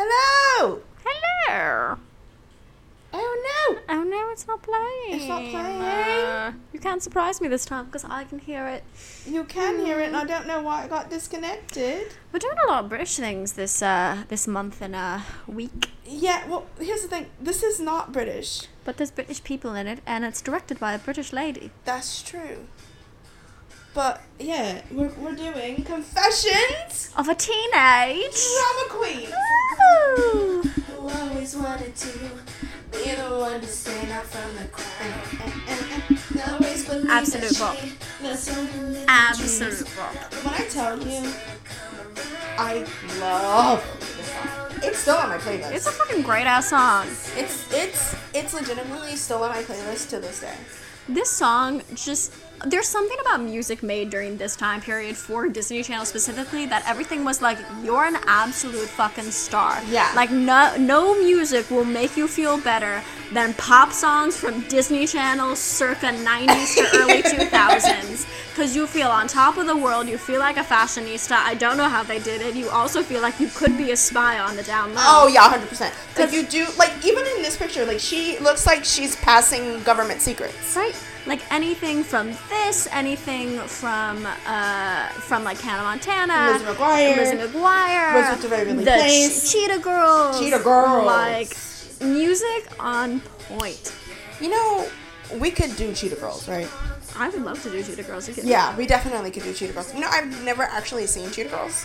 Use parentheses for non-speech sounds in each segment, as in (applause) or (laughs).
Hello. Hello. Oh no. Oh no, it's not playing. It's not playing? Uh, you can't surprise me this time because I can hear it. You can hear it, and I don't know why it got disconnected. We're doing a lot of British things this uh this month and uh week, Yeah. Well, here's the thing. This is not British. but there's British people in it, and it's directed by a British lady. That's true. But yeah, we're we're doing confessions. Of a teenage. Drama queen. Woo! Who always wanted to be the one to stand out from the crowd. Absolute bop. she was something that Absolute rock. When I tell you, I love this song. It's still on my playlist. It's a fucking great ass song. It's it's it's legitimately still on my playlist to this day. This song just there's something about music made during this time period for Disney Channel specifically that everything was like you're an absolute fucking star. Yeah. Like no no music will make you feel better than pop songs from Disney Channel circa 90s to early (laughs) 2000s cuz you feel on top of the world, you feel like a fashionista. I don't know how they did it. You also feel like you could be a spy on the down low. Oh yeah, hundred percent. Like Cause- you do, like even in this picture, like she looks like she's passing government secrets. Right. Like anything from this, anything from uh from like Hannah Montana, Lizzie McGuire. Lizzie McGuire, the Place. Che- Cheetah Girls, Cheetah Girls. like music on point. You know, we could do Cheetah Girls, right? I would love to do Cheetah Girls again. Yeah, we definitely could do Cheetah Girls. You know, I've never actually seen Cheetah Girls.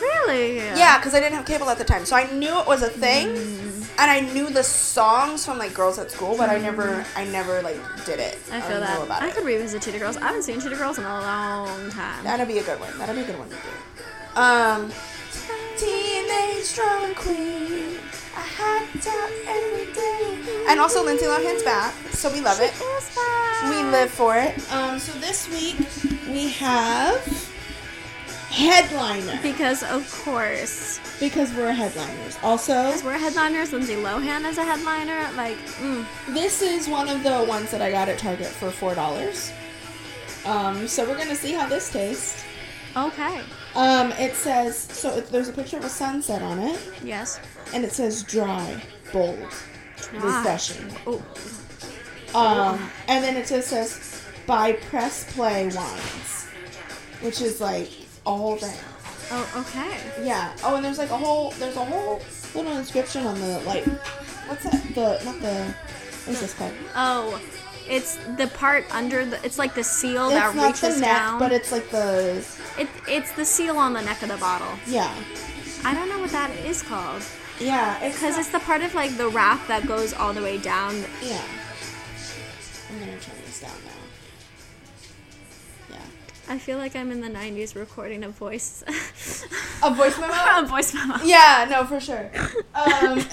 Really? Yeah, because I didn't have cable at the time, so I knew it was a thing, Mm. And I knew the songs from like Girls at School, but I never, I never like did it. I feel don't that. I it. could revisit Cheetah Girls. I haven't seen Cheetah Girls in a long time. That'd be a good one. That'd be a good one to do. Um, teenage drama queen. I had top every day. And also Lindsay Lohan's back, so we love it. It's. We live for it. Um, so this week we have headliner because of course, because we're headliners. Also, as we're headliners, Lindsay Lohan is a headliner. Like, mm, this is one of the ones that I got at Target for four dollars. Um, so we're gonna see how this tastes. okay, Um, it says so. There's a picture of a sunset on it, yes. and it says dry, bold, refreshing. Oh, Um, and then it just says by Press Play Wines, which is like all that. oh, okay. Yeah. Oh, and there's like a whole there's a whole little inscription on the like what's that the not the what's this called? Oh, it's the part under the. It's like the seal It's that not reaches the neck, down. but it's like the it, it's the seal on the neck of the bottle. yeah I don't know what that is called yeah because not- it's the part of like the wrap that goes all the way down. yeah. I'm gonna turn this down now. I feel like I'm in the '90s recording a voice. A voice memo. (laughs) a voice memo. Yeah, no, for sure. Um, (laughs)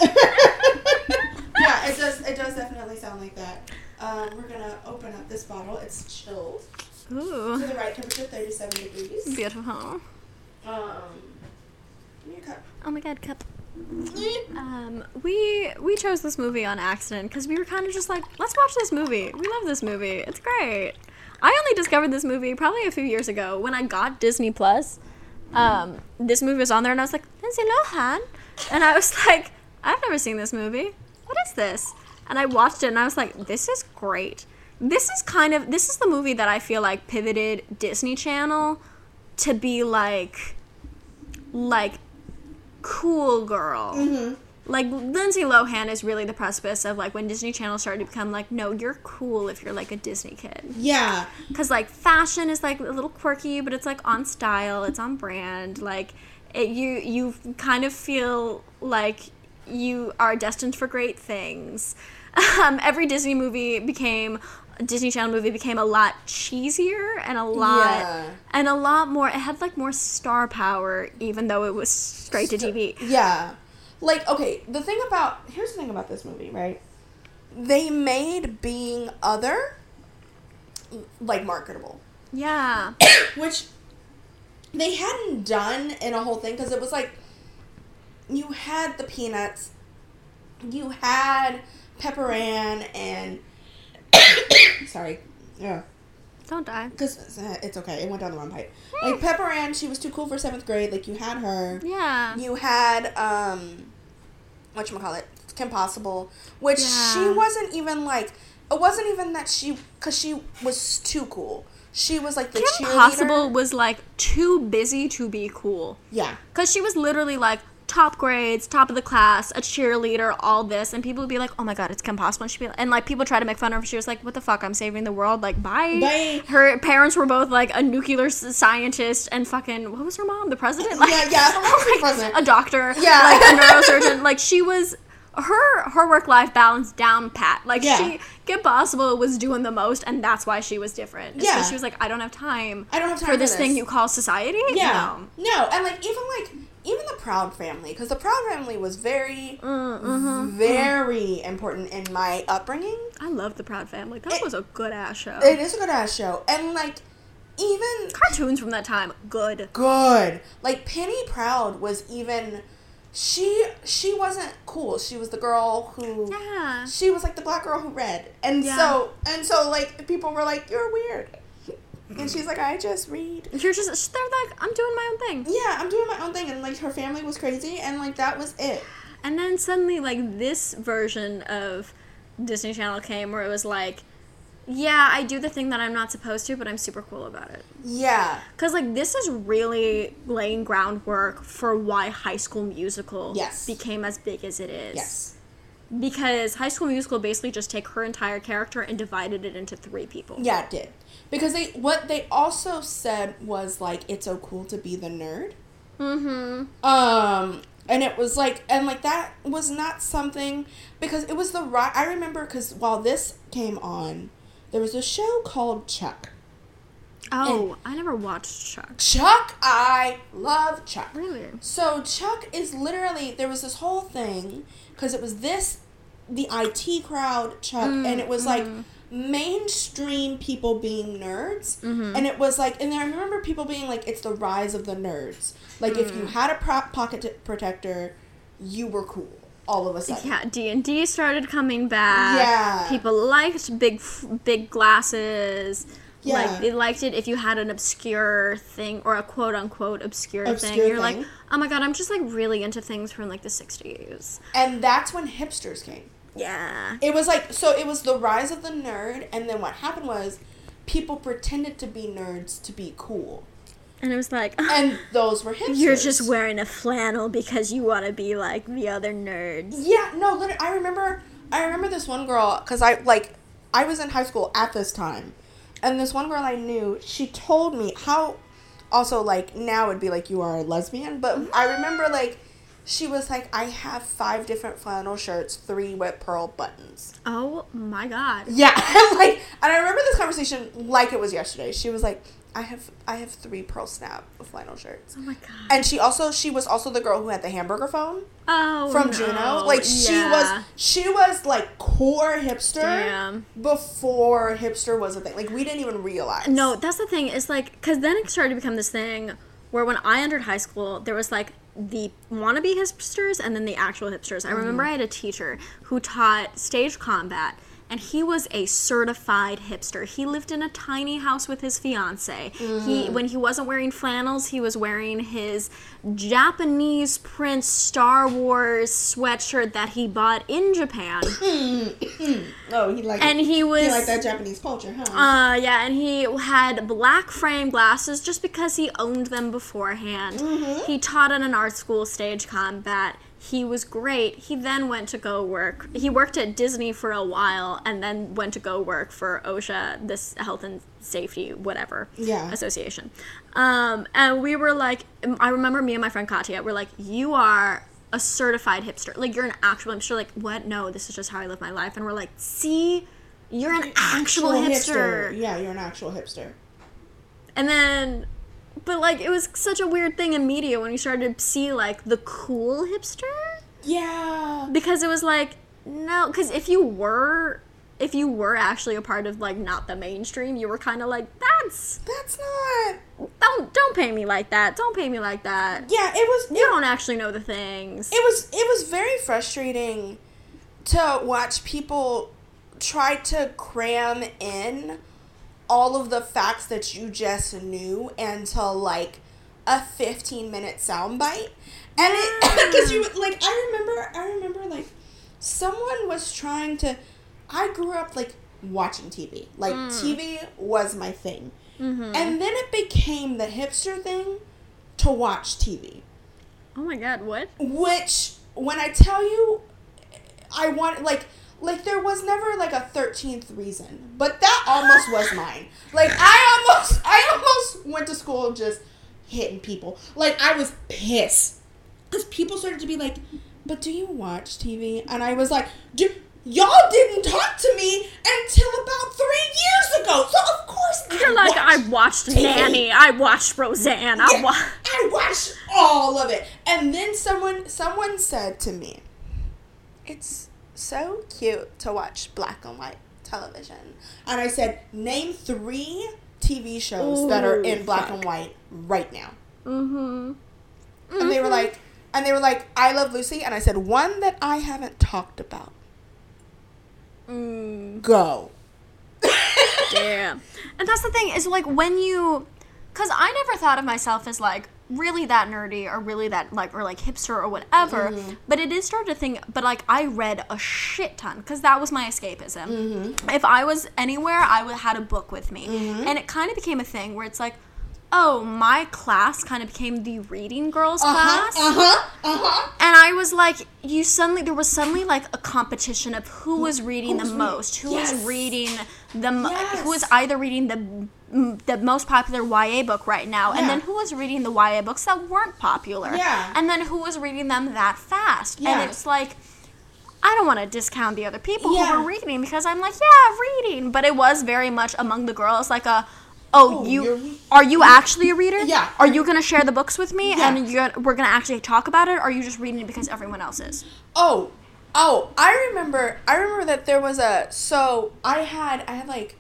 yeah, it does. It does definitely sound like that. Um, we're gonna open up this bottle. It's chilled to the right temperature, thirty-seven degrees. beautiful. Um, give me a cup. Oh my god, cup. Um, we we chose this movie on accident because we were kind of just like, let's watch this movie. We love this movie. It's great. I only discovered this movie probably a few years ago when I got Disney Plus. Um, this movie was on there, and I was like, Lindsay Lohan, and I was (laughs) like, I've never seen this movie. What is this? And I watched it, and I was like, this is great. This is kind of this is the movie that I feel like pivoted Disney Channel to be like like cool girl. Mm-hmm. Like Lindsay Lohan is really the precipice of like when Disney Channel started to become like, no, you're cool if you're like a Disney kid. Yeah, Cause like fashion is like a little quirky, but it's like on style, it's on brand. Like it, you you kind of feel like you are destined for great things. Um, every Disney movie became Disney Channel movie became a lot cheesier and a lot Yeah. and a lot more. It had like more star power, even though it was straight to TV. yeah. Like, okay, the thing about here's the thing about this movie, right? They made being other like marketable. Yeah. (coughs) which they hadn't done in a whole thing because it was like you had the peanuts, you had Pepper Ann, and (coughs) sorry, yeah, Don't die. because it's okay, it went down the wrong pipe. Like Pepper Ann, she was too cool for seventh grade. Like you had her, Yeah. you had um, what you call it, Kim Possible, which she wasn't even like. It wasn't even that she, cause she was too cool. She was like the Kim cheerleader. Possible was like too busy to be cool. Yeah. Because she was literally like top grades, top of the class, a cheerleader, all this, and people would be like, "Oh my god, it's Kim Possible," and she'd be, and like people try to make fun of her. She was like, "What the fuck? I'm saving the world." Like, bye. Bye. Her parents were both like a nuclear scientist and fucking what was her mom? The president? Like, Yeah, yeah, (laughs) like, president. a doctor. Yeah. like a neurosurgeon. like she was. Her her work life balance down pat. Like Yeah. she Kim Possible was doing the most, and that's why she was different. Yeah. she was like, I don't have time. I don't have time for for this, this." thing you call society. Yeah. No. No, and like even like Proud family, because the Proud family was very, mm, mm-hmm, mm-hmm. very important in my upbringing. I love the Proud Family. That It- was a good ass show. It is a good ass show, and like even Cartoons from that time, good. good. Like Penny Proud was even. She she wasn't cool. She was the girl who. Yeah. She was like the black girl who read, and Yeah. so and so like people were like, "You're weird," and she's like, "I just read." You're just they're like, I'm doing my own thing. Yeah, I'm doing my own thing, and like her family was crazy, and like that was it. And then suddenly like this version of Disney Channel came where it was like, yeah, I do the thing that I'm not supposed to, but I'm super cool about it. Yeah, Cause like this is really laying groundwork for why High School Musical Yes. became as big as it is. yes, Because High School Musical basically just take her entire character and divided it into three people. yeah, it did. Because they what they also said was like it's so cool to be the nerd. Mm-hmm. Um, and it was like, and like that was not something because it was the right. I remember because while this came on, there was a show called Chuck. Oh, I never watched Chuck. Chuck, I love Chuck. Really? So Chuck is literally there was this whole thing because it was this the IT crowd Chuck mm, and it was like mm-hmm. mainstream people being nerds mm-hmm. and it was like and then I remember people being like it's the rise of the nerds like if you mm. had a pro- pocket t- protector you were cool all of a sudden Yeah, D and D started coming back. Yeah. people liked big, f- big glasses. Yeah. Like they liked it if you had an obscure thing or a quote unquote obscure, thing. You're like, oh my god, I'm just like really into things from like the '60s. and that's when hipsters came Yeah. it was like so it was the rise of the nerd and then what happened was people pretended to be nerds to be cool And it was like, and ah, those were hipsters you're just wearing a flannel because you want to be like the other nerds. Yeah, no, literally, I remember. I remember this one girl because I like I was in high school at this time, and this one girl I knew. She told me how. Also, like now it'd be like you are a lesbian, but I mm-hmm. remember like she was like, I have five different flannel shirts, three with pearl buttons. Oh my god. Yeah, (laughs) like, and I remember this conversation like it was yesterday. She was like, I have I have three pearl snap flannel shirts. Oh my god. And she also she was also the girl who had the hamburger phone Oh. from no. Juno. Like she was she was like core hipster Damn. before hipster was a thing. Like we didn't even realize. No, that's the thing. Is like, because then it started to become this thing where when I entered high school, there was like the wannabe hipsters and then the actual hipsters. I mm-hmm. remember I had a teacher who taught stage combat. And he was a certified hipster. He lived in a tiny house with his fiance. He, when he wasn't wearing flannels, he was wearing his Japanese Prince Star Wars sweatshirt that he bought in Japan. Oh, he liked and he was he liked that Japanese culture, huh? uh, yeah, and he had black frame glasses just because he owned them beforehand. Mm-hmm. He taught at an art school stage combat. He was great. He then went to go work. He worked at Disney for a while and then went to go work for OSHA, this health and safety, whatever Yeah. association. Um, and we were like, I remember me and my friend Katya were like, you are a certified hipster. Like, you're an actual hipster. Like, what? No, this is just how I live my life. And we're like, see, you're an actual, hipster. Yeah, you're an actual hipster. And then, but like, it was such a weird thing in media when we started to see like the cool hipster. Yeah. Because it was like, no, because if you were, if you were actually a part of like not the mainstream, you were kind of like, that's That's not. don't don't pay me like that. Don't pay me like that. Yeah, it was. You don't actually know the things. it was it was very frustrating to watch people try to cram in all of the facts that you just knew into like a 15 minute soundbite And it (laughs) because you like I remember I remember like someone was trying to I grew up like watching TV. Like TV was my thing. Mm-hmm. And then it became the hipster thing to watch TV. Oh my god, what? Which when I tell you I want like like there was never like a 13th reason, but that almost was mine. Like I almost I almost went to school just hitting people. Like I was pissed cuz people started to be like, "But do you watch TV?" And I was like, "Do y'all didn't talk to me until about 3 years ago." So of course You're I like, I watched TV. Nanny, I watched Roseanne, I wa- I watched all of it. And then someone someone said to me, "It's so cute to watch black and white television." And I said, "Name 3 TV shows that are in black fuck. and white right now." Mm-hmm. And they were like and they were like, "I Love Lucy." And I said, "One that I haven't talked about." Mm, Go. damn. And that's the thing, is like when you cause I never thought of myself as like really that nerdy or really that like or like hipster or whatever. Mm-hmm. But it is starting to think but like I read a shit ton because that was my escapism. Mm-hmm. If I was anywhere, I would had a book with me. Mm-hmm. And it kind of became a thing where it's like, oh, my class kind of became the reading girls Uh-huh. class. Uh-huh. Uh-huh. And I was like, you suddenly there was suddenly like a competition of who was reading the who's most, who was reading the Yes. who was either reading the the most popular YA book right now, and then who was reading the YA books that weren't popular, Yeah. and then who was reading them that fast, Yeah. and it's like. I don't want to discount the other people Yeah. who were reading because I'm like, yeah, reading. But it was very much among the girls like a, oh, Oh, you are you actually a reader? Yeah. Are you gonna share the books with me Yeah. and you're, we're gonna actually talk about it? Or are you just reading it because everyone else is? Oh, oh, I remember. I remember that there was a. So I had, I had like,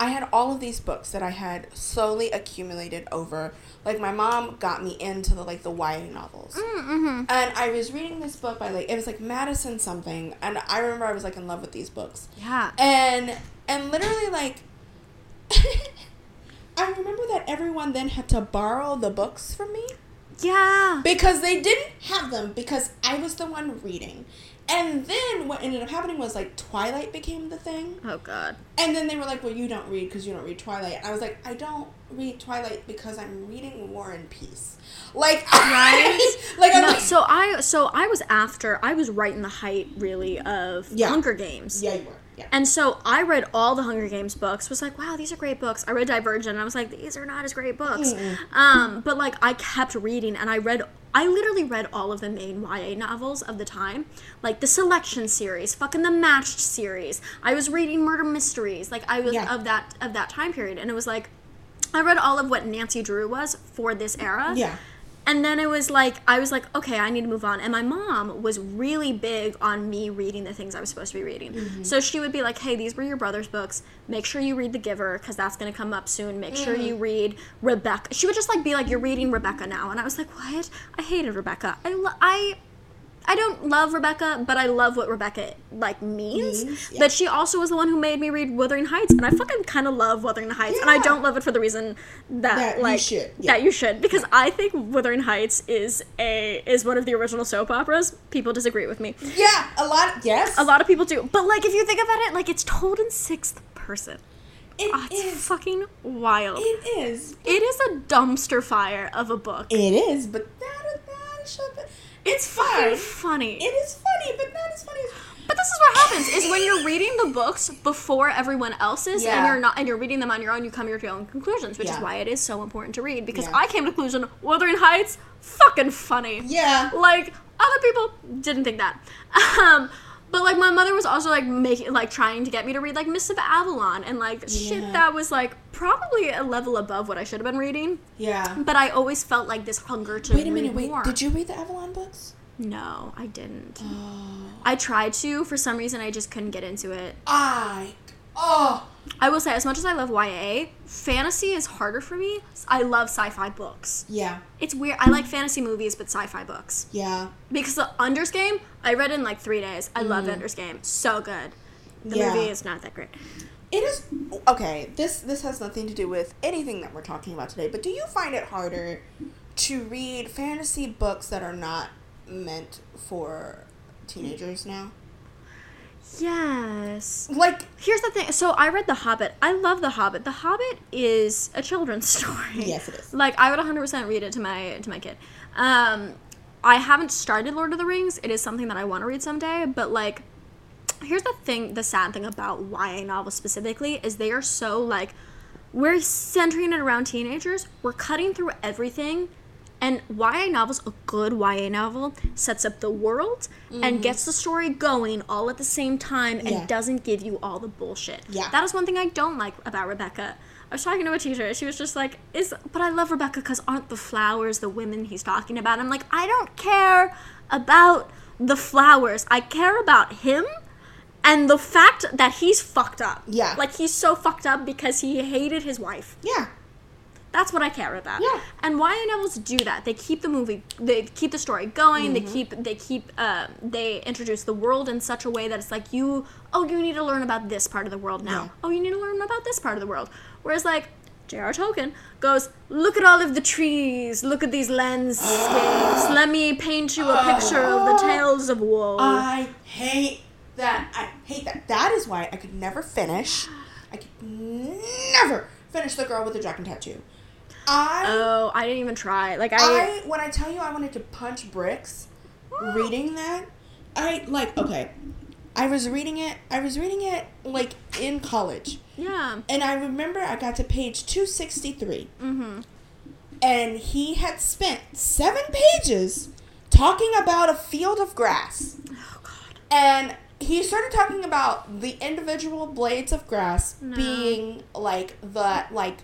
I had all of these books that I had slowly accumulated over. Like my mom got me into the like the YA novels, Mm-hmm. and I was reading this book by like it was like Madison something, and I remember I was like in love with these books, Yeah. and and literally like. (laughs) I remember that everyone then had to borrow the books from me Yeah. because they didn't have them because I was the one reading. And then what ended up happening was like Twilight became the thing. Oh God. And then they were like, "Well, you don't read because you don't read Twilight." And I was like, "I don't read Twilight because I'm reading War and Peace." Like, (laughs) Right? (laughs) like I'm No, like, so I so I was after I was right in the height really of Yeah. Hunger Games. yeah, you were. Yeah. And so I read all the Hunger Games books. Was like, wow, these are great books. I read Divergent. And I was like, these are not as great books. Um, but like I kept reading, and I read. I literally read all of the main YA novels of the time, like the Selection series, fucking the Matched series. I was reading murder mysteries, like I was Yeah. of that of that time period, and it was like, I read all of what Nancy Drew was for this era. Yeah. And then it was like I was like, okay, I need to move on. And my mom was really big on me reading the things I was supposed to be reading. Mm-hmm. So she would be like, hey, these were your brother's books. Make sure you read The Giver because that's gonna come up soon. Make sure Mm. you read Rebecca. She would just like be like, you're reading Rebecca now, and I was like, what? I hated Rebecca. I lo- I. I don't love Rebecca, but I love what Rebecca like means. Means, yeah. But she also was the one who made me read Wuthering Heights, and I fucking kind of love Wuthering Heights, and I don't love it for the reason that, That you like should, yeah. that you should because I think Wuthering Heights is a is one of the original soap operas. People disagree with me. Yeah, a lot. Yes, A lot of people do, but like if you think about it, like it's told in sixth person. It Ah, it's is. fucking wild. It is. it is a dumpster fire of a book. It is, but that that should be. It's fucking funny. It is funny, but not as funny as. But this is what happens is when you're reading the books before everyone else's, is and you're not and you're reading them on your own, you come to your own conclusions, which is why it is so important to read. Because Yeah. I came to the conclusion Wuthering Heights, fucking funny. Yeah. Like other people didn't think that. (laughs) Um but like my mother was also like making like trying to get me to read like Mists of Avalon and like shit that was like probably a level above what I should have been reading. Yeah. But I always felt like this hunger to Wait a minute. Wait. more. Did you read the Avalon books? No, I didn't. Oh. I tried to. For some reason, I just couldn't get into it. I. Oh. I will say, as much as I love YA, fantasy is harder for me. I love sci-fi books. Yeah. It's weird. I like fantasy movies, but sci-fi books. Yeah. Because the Ender's Game, I read in like three days. I love the Ender's Game. So good. The Mm. Yeah. movie is not that great. It is okay. This this has nothing to do with anything that we're talking about today. But do you find it harder to read fantasy books that are not meant for teenagers now. Yes. Like Here's the thing. So I read The Hobbit. I love The Hobbit. The Hobbit is a children's (laughs) story. Yes, it is. Like I would 100% read it to my to my kid. Um, I haven't started Lord of the Rings. It is something that I want to read someday. But like, here's the thing. The sad thing about YA novels specifically is they are so like, we're centering it around teenagers. We're cutting through everything. And YA novels, a good YA novel, sets up the world and gets the story going all at the same time and Mm-hmm. Yeah. doesn't give you all the bullshit. Yeah. That is one thing I don't like about Rebecca. I was talking to a teacher. She was just like, "Is but I love Rebecca because aren't the flowers the women he's talking about?" I'm like, I don't care about the flowers. I care about him and the fact that he's fucked up. Yeah. like he's so fucked up because he hated his wife. yeah. That's what I care about. Yeah. And YA novels do that. They keep the movie, they keep the story going. They keep, they keep, uh, they introduce the world in such a way that it's like you, oh, you need to learn about this part of the world now. Yeah. Oh, you need to learn about this part of the world. Whereas like J.R. Tolkien goes, look at all of the trees, look at these landscapes. (gasps) Let me paint you a picture of the tales of woe. I hate that. I hate that. That is why I could never finish. I could never finish the girl with the dragon tattoo. I oh, I didn't even try. Like I, I when I tell you I wanted to punch bricks reading that, I like okay. I was reading it. I was reading it like in college. yeah. And I remember I got to page 263. Mm-hmm. And he had spent seven pages talking about a field of grass. Oh God. And he started talking about the individual blades of grass being like the like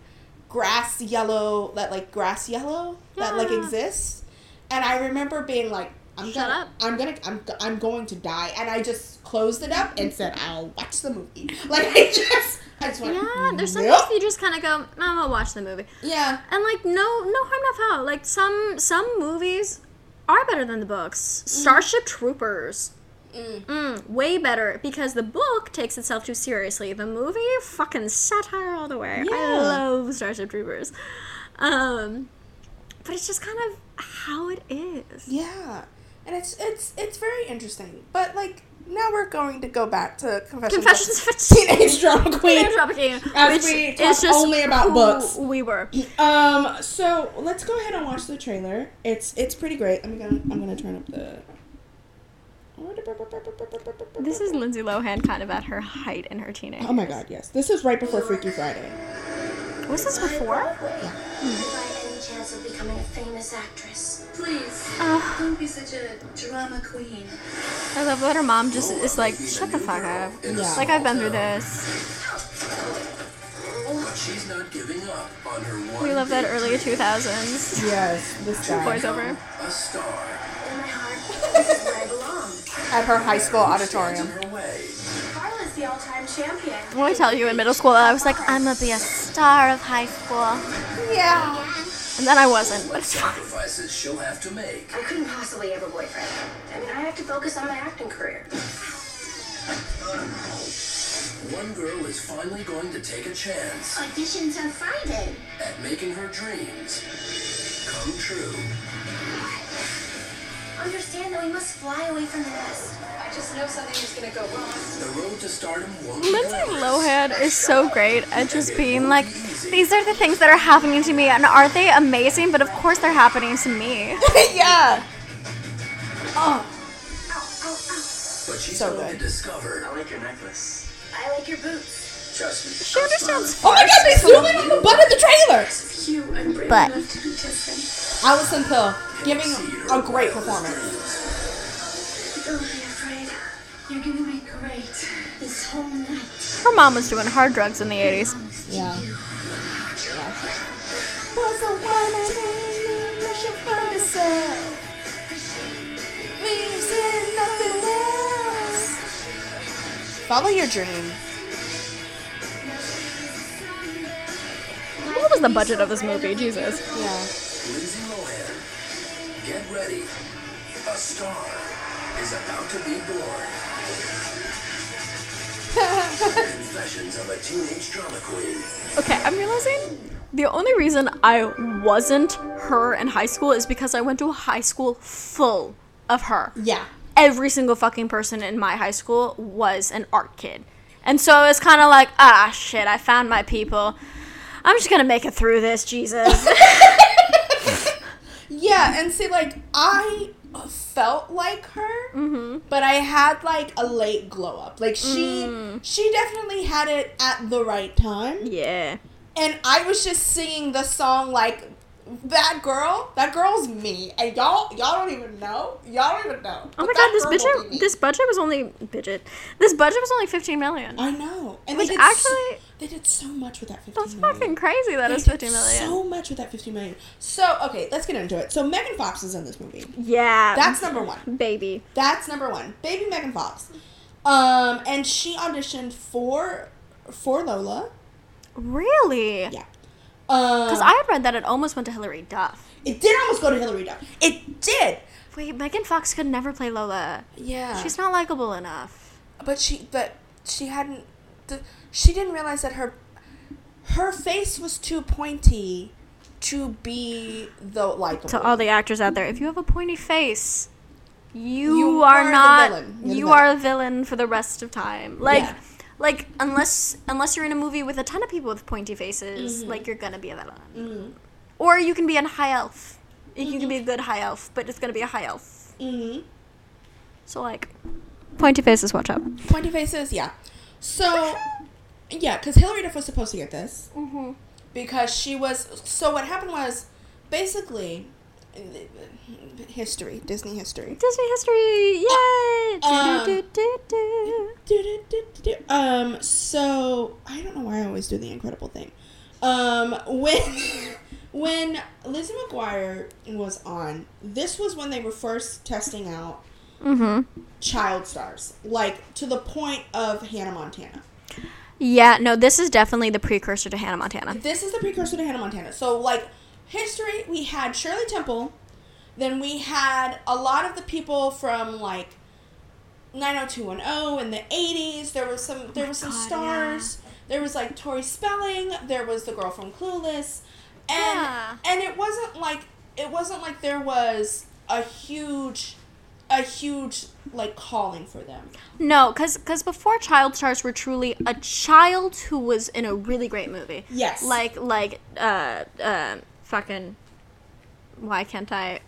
grass yellow that like grass yellow that like exists. And I remember being like, I'm Shut gonna, up. I'm gonna, I'm, I'm going to die. And I just closed it up and said, I'll watch the movie. (laughs) Like I just, I just went, Yeah, there's some you just kind of go, I'm gonna watch the movie. Yeah. And like, no, no harm, no foul. Like some some movies are better than the books. Mm. Starship Troopers, Mm. mm, way better because the book takes itself too seriously. The movie, fucking satire all the way. I love Starship Troopers, um, but it's just kind of how it is. Yeah, and it's it's it's very interesting. But like now we're going to go back to confessions, Confessions of a (laughs) teenage drama queen. Teenage Drama King, As which we talk only about books. We were. Um, so let's go ahead and watch the trailer. It's it's pretty great. I'm gonna I'm gonna turn up the. This is Lindsay Lohan kind of at her height in her teenage. Oh my god, yes. This is right before Freaky Friday. Was this before? Have any chance of becoming a famous actress? Please, Uh, don't be such a drama queen. I love that her mom just is like, shut the fuck up. Yeah. Like I've been through this. She's not giving up on her one We love that early 2000s Yes, this guy. voiceover. A star At her high school auditorium. in her. Carla's the all-time champion. When I tell you in middle school, I was like, I'm gonna be a star of high school. Yeah. And then I wasn't, but it's fine. Sacrifices she'll have to make. I couldn't possibly have a boyfriend. I mean, I have to focus on my acting career. One girl is finally going to take a chance Auditions are Friday. at making her dreams come true. Understand that we must fly away from the nest. I just know something is gonna go wrong. The road to stardom won't Lindsay. Lohan is so great at just being like, these are the things that are happening to me, and aren't they amazing? But of course they're happening to me. (laughs) yeah. Oh. Ow, ow, ow. But she's So going good. to discover. I like your necklace. I like your boots. Trust me. She understands Oh my god, they zoom in on the butt of the trailer. You, I'm brave But- enough to be different. Alison Pill giving a great performance. Don't be afraid. You're gonna be great. This whole night. Her mom was doing hard drugs in the 80s. Yeah. Was the one and only mission find yourself. Means in nothing else. Follow your dream. What was the budget of this movie? Jesus. Yeah. Lindsay Lohan, get ready. A star is about to be born. (laughs) Confessions of a Teenage Drama Queen. Okay, I'm realizing The only reason I wasn't her in high school is because I went to a high school full of her. Yeah. Every single fucking person in my high school was an art kid. And so it's kind of like, ah, shit, I found my people. I'm just gonna make it through this, Jesus. (laughs) Yeah, and see, like I felt like her, mm-hmm. but I had like a late glow up. Like she, mm. she definitely had it at the right time, yeah. and I was just singing the song like that girl. That girl's me, and y'all, y'all don't even know. Y'all don't even know. Oh but my god, this girl will be budget this budget was only budget. This budget was only 15 million. I know, and Which they did actually- so, they did so much with that fifteen That's million. fucking crazy that They did 15 million. So much with that 15 million. So, okay, let's get into it. So, Megan Fox is in this movie. yeah. That's number one. baby. That's number one. Baby Megan Fox. Um, and she auditioned for for Lola. Really? Yeah. Um, Because I had read that it almost went to Hilary Duff. it did almost go to Hilary Duff. It did. Wait, Megan Fox could never play Lola. Yeah. She's not likable enough. but she but she hadn't the, she didn't realize that her her face was too pointy to be the likable. To all the actors out there, if you have a pointy face, you, You are, are not. villain. You're the are a villain for the rest of time. Like, Yeah. Like unless unless you're in a movie with a ton of people with pointy Mm-hmm. faces, like you're gonna be a villain. Or you can be a high elf. You can be a good high elf, but it's gonna be a high elf. hmm So like, pointy faces, watch out. Pointy faces, yeah. So, yeah, because Hilary Duff was supposed to get this. Mm-hmm. Because she was. So, what happened was basically history, Disney history. Disney history, yay! Um. Um, so I don't know why I always do the incredible thing. Um, when (laughs) when Lizzie McGuire was on, this was when they were first testing out Mhm. child stars, like to the point of Hannah Montana. Yeah, no, this is definitely the precursor to Hannah Montana. This is the precursor to Hannah Montana. So, like, history, we had Shirley Temple, then we had a lot of the people from, like, 90210 in the 80s. There was some there was some Oh God, stars. There was like Tori Spelling, there was the girl from Clueless. And Yeah. and it wasn't like it wasn't like there was a huge a huge like calling for them. No, because cause before Child Stars were truly a child who was in a really great movie. Yes. Like, like, uh, uh, fucking, why can't I?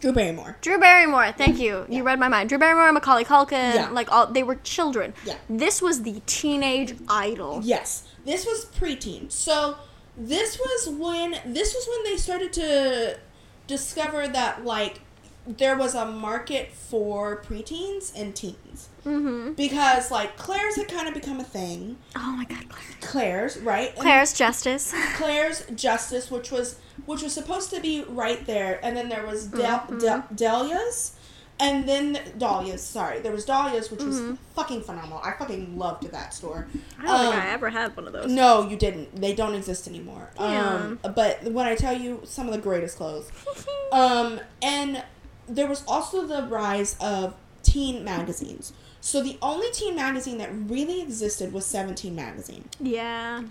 Drew Barrymore. Drew Barrymore, thank you. You read my mind. Drew Barrymore, Macaulay Culkin, Yeah. like all they were children. Yeah. This was the teenage idol. Yes, this was preteen. So this was when this was when they started to discover that like there was a market for preteens and teens. Mm-hmm. Because like Claire's had kind of become a thing. Oh my god, Claire. Claire's right. And Claire's Justice. (laughs) Claire's Justice, which was which was supposed to be right there, and then there was Del- Del- Delia's, and then Delia's. Sorry, there was Delia's, which was fucking phenomenal. I fucking loved that store. I don't think Um, I ever had one of those. no, you didn't. They don't exist anymore. Um, Damn. but when I tell you some of the greatest clothes, (laughs) um, and there was also the rise of teen magazines. So the only teen magazine that really existed was Seventeen magazine. Yeah.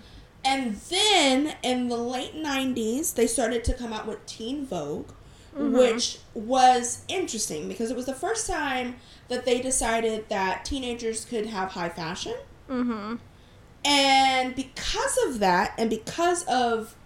And then in the late 90s, they started to come out with Teen Vogue, which was interesting because it was the first time that they decided that teenagers could have high fashion. Mm-hmm. And because of that, and because of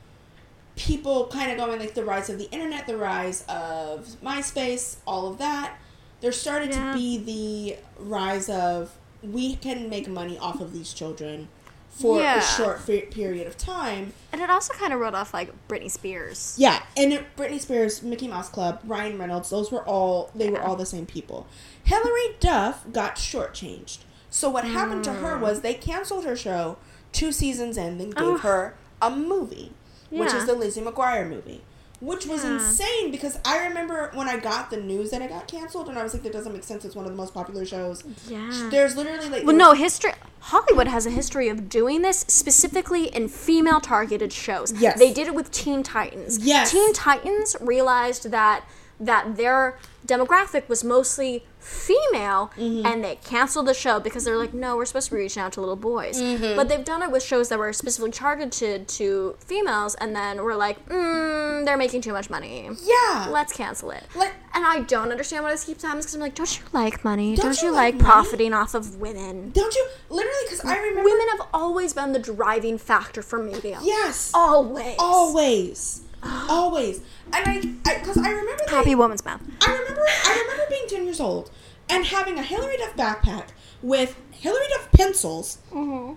people kind of going like the rise of the internet, the rise of MySpace, all of that, there started Yeah. to be the rise of we can make money off of these children for Yeah. a short fe- period of time. And it also kind of wrote off like Britney Spears. Yeah, and it, Britney Spears, Mickey Mouse Club, Ryan Reynolds, those were all they were all the same people. Hilary Duff got shortchanged. So what happened to her mm. was they canceled her show two seasons in, then gave Oh. her a movie, which is the Lizzie McGuire movie. Which was Yeah. insane because I remember when I got the news that it got canceled, and I was like, "That doesn't make sense. It's one of the most popular shows." Yeah. There's literally like, Well, no, history. Hollywood has a history of doing this specifically in female targeted shows. Yes. They did it with Teen Titans. Yes. Teen Titans realized that that their demographic was mostly female Mm-hmm. and they canceled the show because they're like no we're supposed to be reaching out to little boys Mm-hmm. but they've done it with shows that were specifically targeted to females and then we're like mm, they're making too much money Yeah. let's cancel it Like- and i don't understand why this keeps happening because i'm like don't you like money Don't don't, you you like like, profiting off of women Don't you literally? Because I remember. women have always been the driving factor for media Yes. always Always. Always. And I, because I, remember. they- happy woman's mouth I remember. I remember being ten years old and having a Hilary Duff backpack with Hilary Duff pencils. Mm-hmm.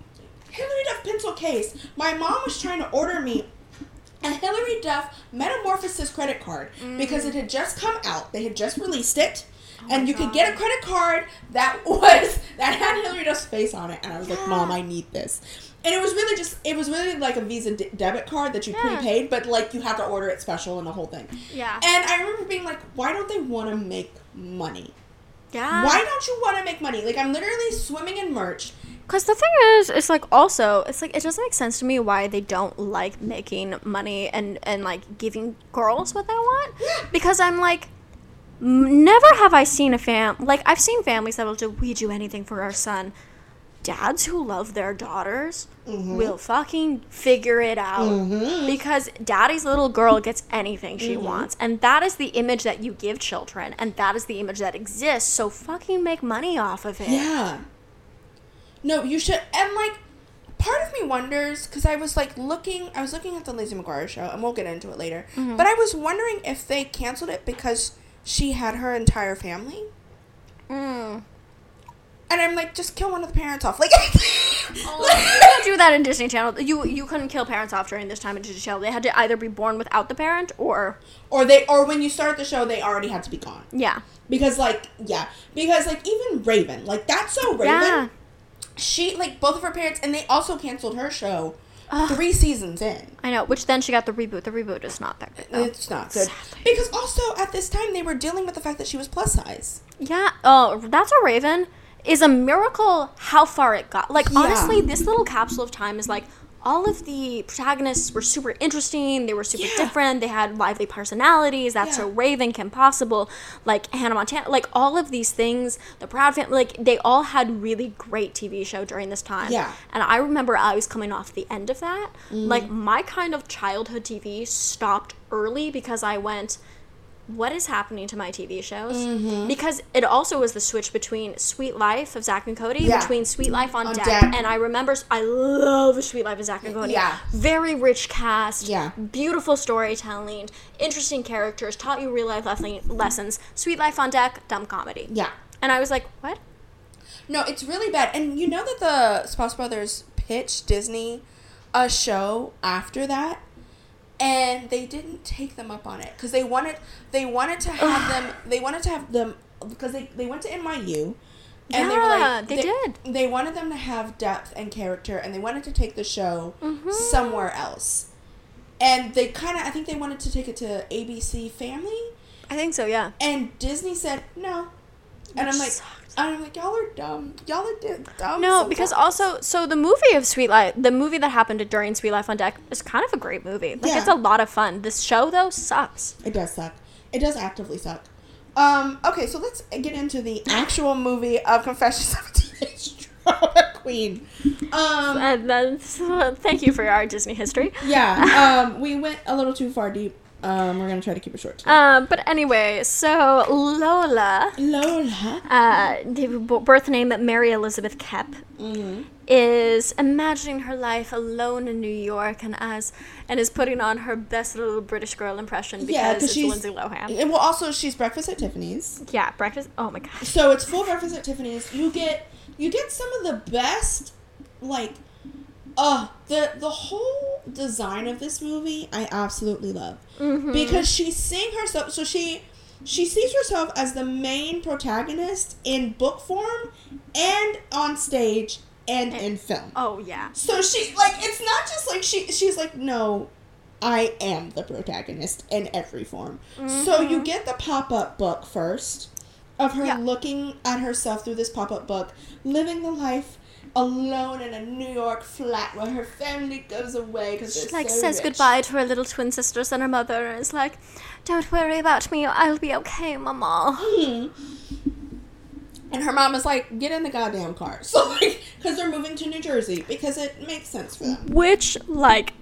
Hilary Duff pencil case. My mom was trying to order me a Hilary Duff Metamorphosis credit card because it had just come out. They had just released it. and you could get a credit card that (laughs) was that had Hilary Duff's face on it, and I was like, "Mom, I need this." And it was really just, it was really like a Visa de- debit card that you Yeah. prepaid, but like you had to order it special and the whole thing. Yeah. And I remember being like, "Why don't they want to make money? yeah Why don't you want to make money? Like I'm literally swimming in merch. Because the thing is, it's like also, it's like it doesn't make sense to me why they don't like making money and and like giving girls what they want. Because I'm like, never have I seen a fam like I've seen families that will do we do anything for our son. Dads who love their daughters will fucking figure it out because daddy's little girl gets anything she wants, and that is the image that you give children, and that is the image that exists. So fucking make money off of it. Yeah. No, you should. And like, part of me wonders because I was like looking. I was looking at the Lizzie McGuire show, and we'll get into it later. Mm-hmm. But I was wondering if they canceled it because she had her entire family. Mm. And I'm like, just kill one of the parents off. Like, (laughs) oh. you don't do that in Disney Channel. You you couldn't kill parents off during this time in Disney Channel. They had to either be born without the parent or or they, or when you start the show, they already had to be gone. yeah. Because like, yeah, because like even Raven, like that's so Raven. Yeah. She like both of her parents, and they also canceled her show three seasons in. I know, which then she got the reboot. The reboot is not that good. though. It's not good Sadly. because also at this time they were dealing with the fact that she was plus size. Yeah. Oh, that's a Raven is a miracle how far it got. Like Yeah. honestly, this little capsule of time is like all of the protagonists were super interesting. They were super Yeah. different. They had lively personalities. That's Yeah. so Raven, Kim Possible, like Hannah Montana, like all of these things. The Proud Family, like they all had really great TV show during this time. Yeah. And I remember I was coming off the end of that. Mm. Like my kind of childhood TV stopped early because I went, what is happening to my TV shows? Mm-hmm. Because it also was the switch between Suite Life of Zack and Cody, Yeah. between Sweet Life on, On deck, Deck. and I remember I love Suite Life of Zack and Cody. Yeah. Very rich cast. Yeah. Beautiful storytelling, interesting characters, taught you real life le- lessons. Suite Life on Deck, dumb comedy. Yeah. And I was like, what? No, it's really bad. And you know that the Sprouse Brothers pitched Disney a show after that, and they didn't take them up on it because they wanted they wanted to have them (sighs) they wanted to have them because they they went to NYU. And they were Yeah, like, they did. They wanted them to have depth and character, and they wanted to take the show Mm-hmm. somewhere else. And they kind of, I think they wanted to take it to ABC Family, I think so, yeah. and Disney said no. And Which I'm like, sucks. And I'm like, y'all are dumb. Y'all are di- dumb. No, because also, so the movie of Suite Life, the movie that happened during Suite Life on Deck is kind of a great movie. Like, Yeah. it's a lot of fun. This show, though, sucks. It does suck. It does actively suck. Um, okay, so let's get into the actual movie of Confessions of a Teenage Drama (laughs) Queen. Um, And that's, thank you for our Disney history. yeah, (laughs) um, we went a little too far deep. Um, we're gonna try to keep it short. Today. Um, but anyway, so Lola, Lola. uh, the b- birth name Mary Elizabeth Kep, Mm-hmm. is imagining her life alone in New York and as and is putting on her best little British girl impression because Yeah, because it's she's. Lindsay Lohan. and Well, also she's breakfast at Tiffany's. Yeah, breakfast. Oh my gosh. So it's full breakfast at Tiffany's. You get you get some of the best like uh the the whole design of this movie I absolutely love. Because she's seeing herself so she she sees herself as the main protagonist in book form and on stage and in film. Oh yeah. So she like it's not just like she she's like no I am the protagonist in every form. So you get the pop-up book first of her Yeah. looking at herself through this pop-up book, living the life alone in a New York flat where her family goes away because She like says goodbye to her little twin sisters and her mother and is like, "Don't worry about me. I'll be okay, Mama." Hmm. And her mom is like, get in the goddamn car. (laughs) So, like, because they're moving to New Jersey because it makes sense for them. Which, like,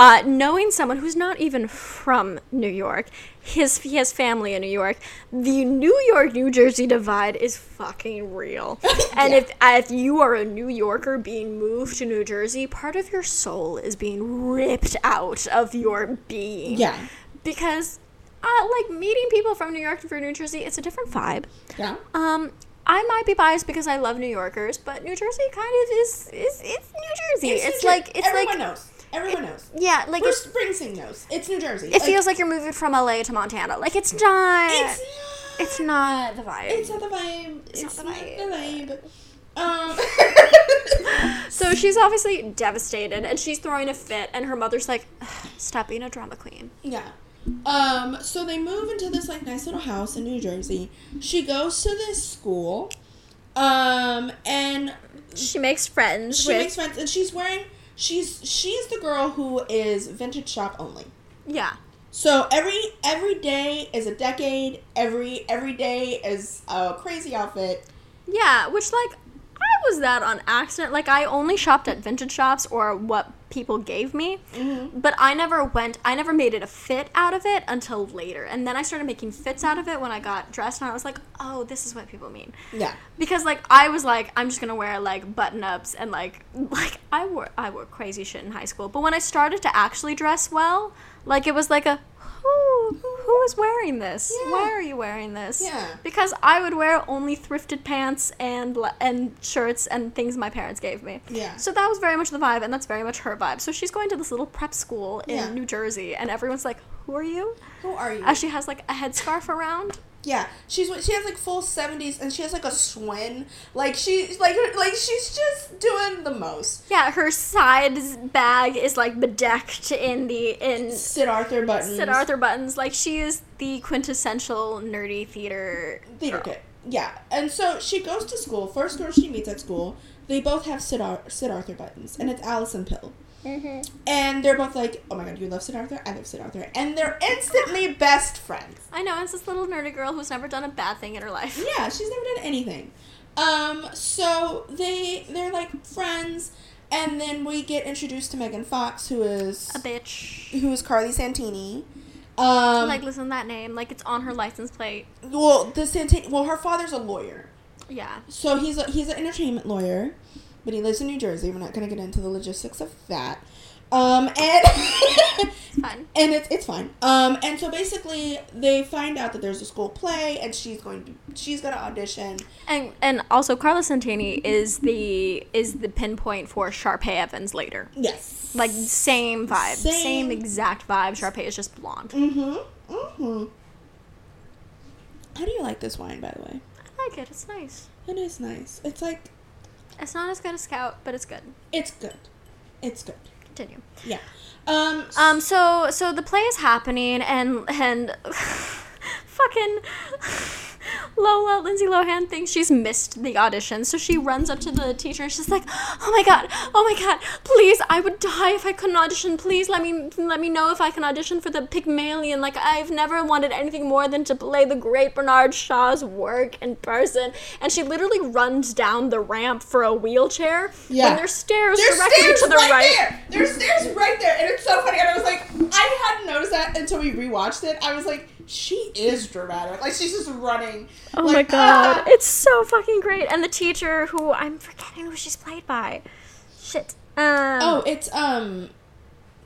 uh, knowing someone who's not even from New York, his he has family in New York. The New York New Jersey divide is fucking real. (laughs) And Yeah. if if you are a New Yorker being moved to New Jersey, part of your soul is being ripped out of your being. Yeah. Because, uh, like meeting people from New York for New Jersey, it's a different vibe. Yeah. Um, I might be biased because I love New Yorkers, but New Jersey kind of is is it's New Jersey. It's, New like it's everyone like knows. Everyone knows. yeah, like Bruce it's, Springsteen knows. It's New Jersey. it feels like you're moving from LA to Montana. Like it's not. it's not. It's, not. not the vibe. It's not the vibe. It's, not the not vibe. the vibe. Um. (laughs) so she's obviously devastated, and she's throwing a fit, and her mother's like, "Stop being a drama queen." Yeah. Um, so they move into this like nice little house in New Jersey. She goes to this school. Um, and She makes friends she with makes friends and she's wearing she's she's the girl who is vintage shop only. yeah. So every every day is a decade, every every day is a crazy outfit. Yeah, which like I was that on accident. Like I only shopped at vintage shops or what people gave me, mm-hmm. but I never went. I never made it a fit out of it until later, and then I started making fits out of it when I got dressed, and I was like, oh, this is what people mean. Yeah. Because like I was like I'm just gonna wear like button ups and like (laughs) like I wore I wore crazy shit in high school, but when I started to actually dress well, like it was like a who who is wearing this? Yeah. Why are you wearing this? Yeah. Because I would wear only thrifted pants and and shirts and things my parents gave me. Yeah. So that was very much the vibe, and that's very much her vibe. So she's going to this little prep school in Yeah. New Jersey, and everyone's like, "Who are you?" Who are you? As she has like a headscarf around. Yeah, she's she has like full seventies, and she has like a swin. Like she's like like she's just doing the most. Yeah, her side bag is like bedecked in the in Sidarthur buttons. Sidarthur buttons. Like she is the quintessential nerdy theater. theater girl. kid. Yeah, and so she goes to school. First girl she meets at school, they both have Sid, Ar- Sidarthur buttons, and it's Alison Pill. And they're both like, "Oh my god, you love Sidarthur? I love Sidarthur," and they're instantly best friends. I know it's this little nerdy girl who's never done a bad thing in her life. Yeah, she's never done anything. Um, so they they're like friends, and then we get introduced to Megan Fox, who is A bitch. who is Carly Santini. Um, like listen to that name, like it's on her license plate. well, the Santini. Well, her father's a lawyer. Yeah. So he's a, he's an entertainment lawyer, but he lives in New Jersey. We're not going to get into the logistics of that. Um, and It's (laughs) fine. and it's it's fine. Um, and so basically they find out that there's a school play, and she's going to she's going to audition. And and also Carla Santini is the is the pinpoint for Sharpay Evans later. Yes. Like same vibe, same, Same. exact vibe. Sharpay is just blonde. Mm-hmm. Mm-hmm. How do you like this wine, by the way? I like it. It's nice. It is nice. It's like It's not as good as Scout, but it's good. it's good. It's good. Continue. Yeah. Um. Um. So so the play is happening, and and (laughs) fucking Lola Lindsay Lohan thinks she's missed the audition, so she runs up to the teacher and she's like, "Oh my god, oh my god, please, I would die if I couldn't audition. Please let me let me know if I can audition for the Pygmalion. Like I've never wanted anything more than to play the great Bernard Shaw's work in person." And she literally runs down the ramp for a wheelchair Yeah. when there's stairs There's directly stairs to the right, right. there. There's stairs right there, and it's so funny. And I was like, I hadn't noticed that until we rewatched it. I was like, she is dramatic. Like she's just running. Oh like, my (laughs) god, ah. it's so fucking great. And the teacher, who I'm forgetting who she's played by. Shit. Um, Oh, it's um,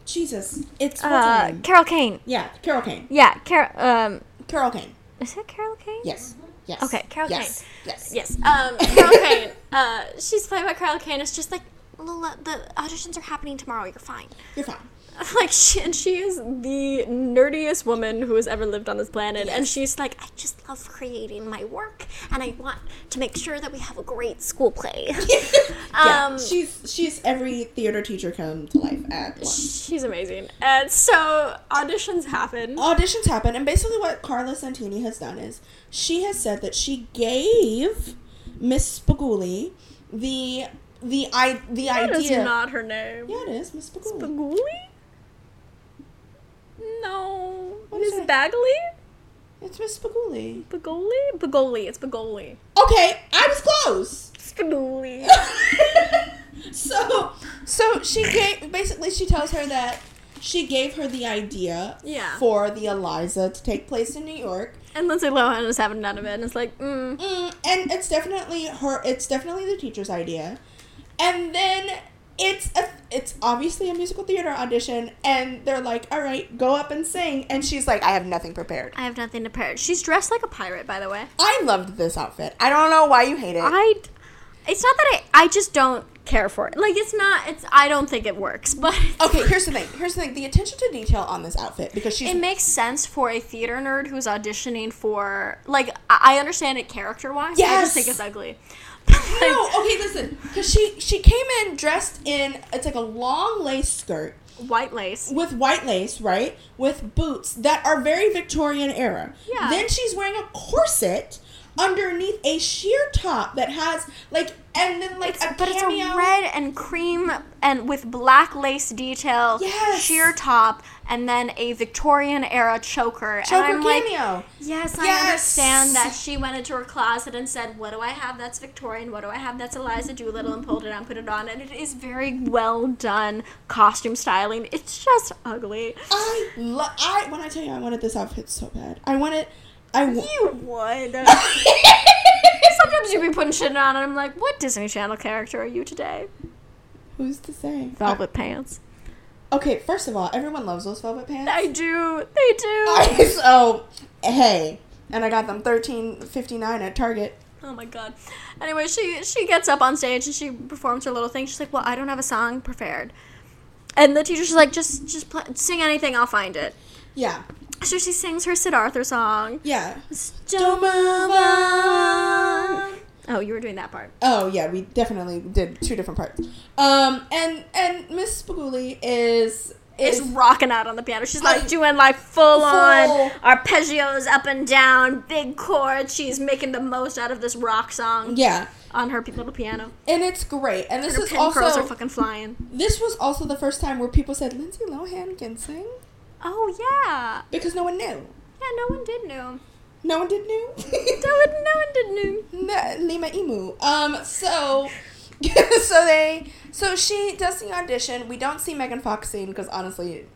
Jesus. It's what's her uh, name? Carol Kane. Yeah, Carol Kane. Yeah, Carol. Um, Carol Kane. is it Carol Kane? Yes. Yes. Okay, Carol yes. Kane. Yes. Yes. (laughs) Um, Carol Kane. Uh, she's played by Carol Kane. It's just like, Lola, the auditions are happening tomorrow. You're fine. You're fine. (laughs) like she and she is the nerdiest woman who has ever lived on this planet and she's like i just love creating my work and i want to make sure that we have a great school play (laughs) yeah. (laughs) um she's she's every theater teacher come to life at once. she's amazing and so auditions happen auditions happen, and basically what Carla Santini has done is she has said that she gave Miss Spaguli the the i the that is idea. not her name yeah, it is Miss Spaguli. Spaguli? No What is miss bagley It's Miss Spaguli. Bagoli? Bagoli. It's Bagoli. Okay, I was close. Spagoli. (laughs) so, so she gave basically she tells her that she gave her the idea Yeah. for the Eliza to take place in New York. and Lindsay Lohan is having none of it, and it's like, mm. Mm, and it's definitely her. It's definitely the teacher's idea, and then it's a, it's obviously a musical theater audition, and they're like, "All right, go up and sing," and she's like, "I have nothing prepared." I have nothing prepared. She's dressed like a pirate, by the way. I loved this outfit. I don't know why you hate it. I. It's not that I. I just don't care for it. Like it's not. It's. I don't think it works, (laughs) but. okay, here's the thing. Here's the thing. The attention to detail on this outfit because she's It makes sense for a theater nerd who's auditioning for like I I understand it character wise. yes! I just think it's ugly. No. Okay, listen. Because she she came in dressed in it's like a long lace skirt White lace. with white lace, right? With boots that are very Victorian era. Yeah. Then she's wearing a corset underneath a sheer top that has like and then like a but it's cameo. a red and cream and with black lace detail, Yes. sheer top, and then a Victorian era choker. choker and I'm like, cameo. yes, I Yes. understand that she went into her closet and said, "What do I have that's Victorian? What do I have that's Eliza Doolittle?" and pulled it out, and put it on, and it is very well done costume styling. It's just ugly. I lo- I when I tell you I wanted this outfit so bad. I wanted I wa- You would. (laughs) Sometimes you be putting shit on, and I'm like, "What Disney Channel character are you today?" Who's to say? Velvet pants. Okay, first of all, everyone loves those velvet pants. I do. They do. (laughs) so hey, and I got them thirteen fifty nine at Target. Oh my god. Anyway, she she gets up on stage and she performs her little thing. She's like, "Well, I don't have a song prepared," and the teacher's like, "Just just play, sing anything. I'll find it." Yeah, So she sings her Sidarthur song. yeah. Don't move on. Oh, you were doing that part. Oh yeah, we definitely did two different parts. Um, and and Miss Spaguli is Is is rocking out on the piano. She's like Like, doing like full on arpeggios up and down, big chords. She's making the most out of this rock song yeah, on her little piano. and it's great. And this Her is curls are fucking flying. this was also the first time where people said Lindsay Lohan can sing Oh yeah, because no one knew. yeah. No one did know. No one did knew. (laughs) No one, no one did know. Nah, Lima Emu. Um, so, (laughs) so they, so she does the audition. We don't see Megan Fox sing because honestly,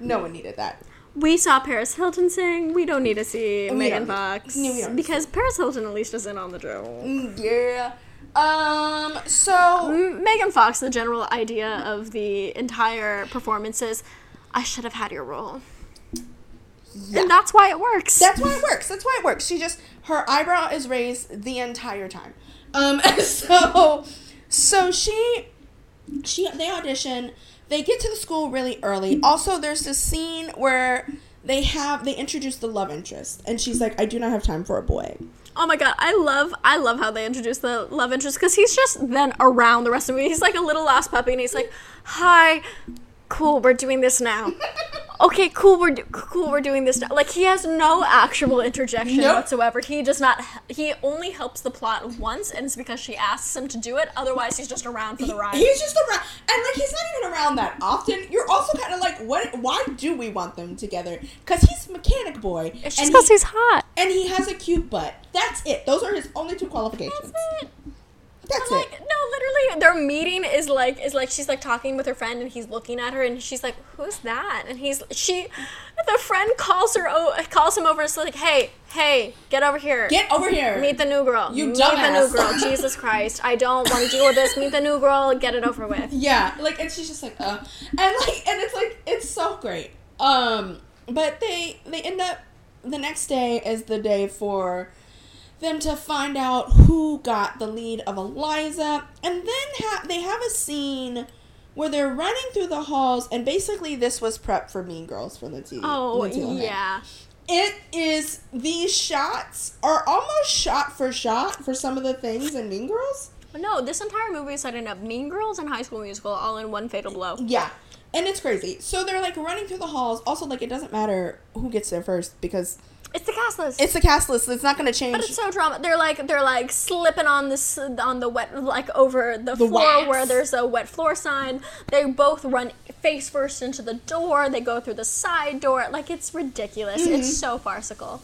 no one needed that. We saw Paris Hilton sing. We don't need to see We Megan Fox no, because Paris Hilton at least is in on the drill. Mm, Yeah. Um. So M- Megan Fox, the general idea of the entire performance is, I should have had your role, yeah, and that's why it works. that's why it works. That's why it works. She just her eyebrow is raised the entire time. Um. (laughs) So, so she, she they audition. They get to the school really early. Also, there's this scene where they have they introduce the love interest, and she's like, "I do not have time for a boy." oh my god, I love, I love how they introduce the love interest because he's just then around the rest of the movie. He's like a little lost puppy, and he's like, "Hi, cool, we're doing this now." Okay, cool. We're do- cool. We're doing this. Now. Like he has no actual interjection Nope. whatsoever. He does not. He only helps the plot once, and it's because she asks him to do it. Otherwise, he's just around for the ride. He's just around, and like he's not even around that often. You're also kind of like, what? Why do we want them together? Because he's mechanic boy, It's and just because he, he's hot. and he has a cute butt. That's it. Those are his only two qualifications. That's Like it. no, literally, their meeting is like is like she's like talking with her friend, and he's looking at her, and she's like, "Who's that?" And he's she, the friend calls her o- calls him over, and is like, "Hey, hey, get over here." Get over here. Meet the new girl. You Meet the new girl. Jesus Christ. I don't want to deal with this. Meet the new girl. Get it over with. (laughs) Yeah, like and she's just like, uh, and like and it's like it's so great. Um, but they they end up the next day is the day for them to find out who got the lead of Eliza, and then ha- they have a scene where they're running through the halls, and basically this was prep for Mean Girls for Lindsay. Oh Lindsay Lohan. yeah. It is these shots are almost shot for shot for some of the things in Mean Girls. No, this entire movie is setting up Mean Girls and High School Musical all in one fatal blow. Yeah. And it's crazy. So they're like running through the halls. Also, like it doesn't matter who gets there first because It's the cast list. it's the cast list. It's not going to change. But it's so drama. They're like they're like slipping on this on the wet like over the, The floor wax. where there's a wet floor sign. They both run face first into the door. They go through the side door. Like it's ridiculous. Mm-hmm. It's so farcical.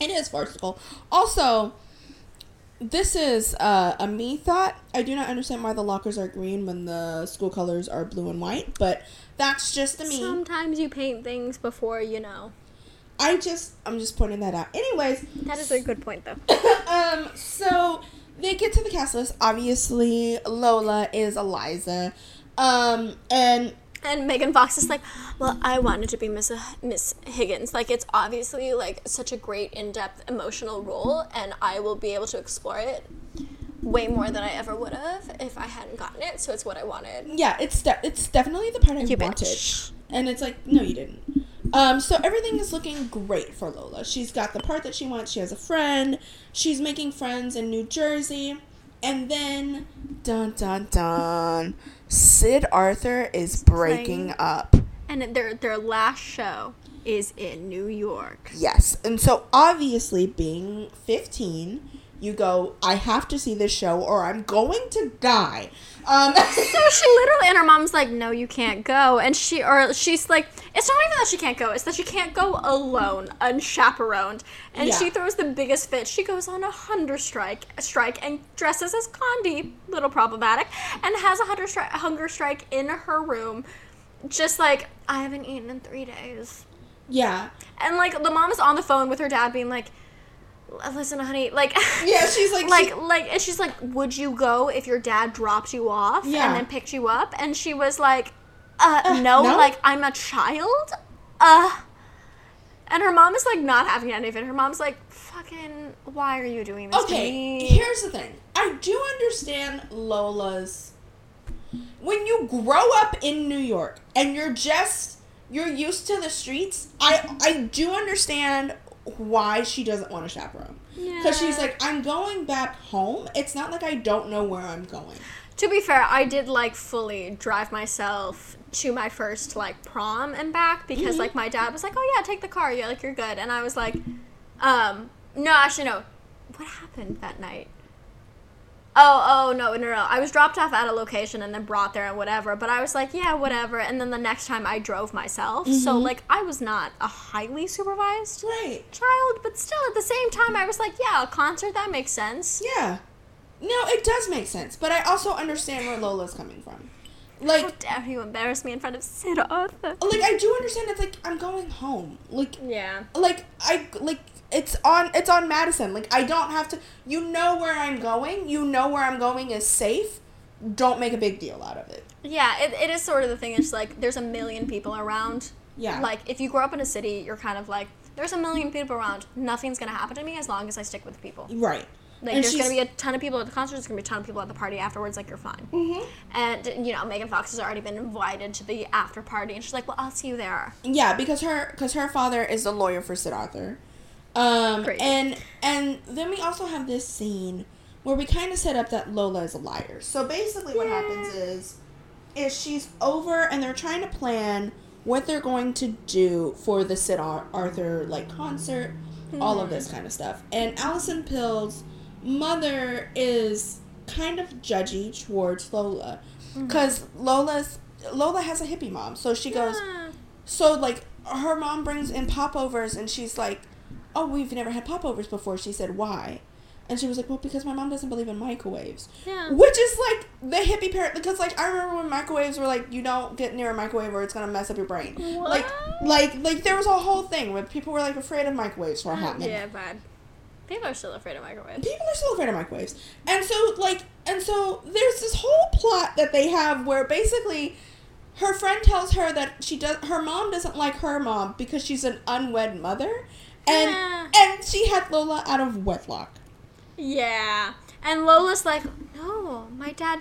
It is farcical. Also, this is uh, a me thought. I do not understand why the lockers are green when the school colors are blue and white, but that's just a me. Sometimes you paint things before you know. I just, I'm just pointing that out. Anyways, That is a good point, though. (laughs) um, so they get to the cast list. Obviously, Lola is Eliza. Um, and And Megan Fox is like, well, I wanted to be Miss Miss Higgins. Like, it's obviously like such a great in-depth emotional role, and I will be able to explore it way more than I ever would have if I hadn't gotten it. So it's what I wanted. yeah, it's de- it's definitely the part I You wanted. bitch. And it's like, no, you didn't. Um, so everything is looking great for Lola. She's got the part that she wants. She has a friend. She's making friends in New Jersey. And then, dun dun dun, Sidarthur is breaking up. And their their last show is in New York. Yes. And so obviously being 15, you go, I have to see this show or I'm going to die. Um (laughs) So she literally and her mom's like, "No, you can't go." And she or she's like, "It's not even that she can't go; it's that she can't go alone, unchaperoned." And Yeah. she throws the biggest fit. She goes on a hunger strike, strike, and dresses as Gandhi, little problematic, and has a hunger stri- hunger strike in her room, just like I haven't eaten in three days. yeah. And like the mom is on the phone with her dad, being like, "Listen, honey, like." Yeah, she's like (laughs) like she- like and she's like would you go if your dad dropped you off Yeah. and then picked you up and she was like uh, Uh, no, no? like i'm a child uh and her mom is like not having any of it her mom's like fucking why are you doing this to Okay, here's the thing. I do understand Lola's when you grow up in New York and you're just you're used to the streets. I I do understand why she doesn't want a chaperone. Cuz she's like I'm going back home. It's not like I don't know where I'm going. to be fair i did like fully drive myself to my first like prom and back because Mm-hmm. like my dad was like oh yeah take the car yeah like you're good and i was like um no actually no what happened that night Oh, oh no, no, no! I was dropped off at a location and then brought there and whatever. But I was like, yeah, whatever. And then the next time I drove myself, so Mm-hmm. like I was not a highly supervised Right. child, but still at the same time, I was like, yeah, a concert that makes sense. Yeah. No, it does make sense, but I also understand where Lola's coming from. Like, How Like dare you embarrass me in front of Sidarthur? like I do understand it's like I'm going home. Like Yeah. like I like it's on it's on Madison. Like I don't have to you know where I'm going. You know where I'm going is safe. Don't make a big deal out of it. Yeah, it, it is sort of the thing. It's like there's a million people around. Yeah. Like if you grow up in a city, you're kind of like there's a million people around. Nothing's gonna happen to me as long as I stick with the people. Right. Like And there's gonna be a ton of people at the concert. There's gonna be a ton of people at the party afterwards. Like you're fine. Mhm. And you know Megan Fox has already been invited to the after party, and she's like, "Well, I'll see you there." Yeah, because her because her father is the lawyer for Sidarthur. Um Great. and and then we also have this scene where we kind of set up that Lola is a liar. So basically what happens is is she's over and they're trying to plan what they're going to do for the Sid Ar- Arthur like concert, all of this kind of stuff. And Alison Pill's mother is kind of judgy towards Lola because Lola's Lola has a hippie mom, so she goes. Yeah. So like her mom brings in popovers and she's like, "Oh, we've never had popovers before." She said, "Why?" And she was like, "Well, because my mom doesn't believe in microwaves." Yeah. Which is like the hippie parent because like I remember when microwaves were like, "You don't get near a microwave or it's gonna mess up your brain." Like, What? like, like there was a whole thing where people were like afraid of microwaves for a hot minute. Yeah, bad. People are still afraid of microwaves. People are still afraid of microwaves. And so, like, and so there's this whole plot that they have where basically her friend tells her that she does her mom doesn't like her mom because she's an unwed mother. And Yeah. and she had Lola out of wedlock. Yeah. And Lola's like, no, my dad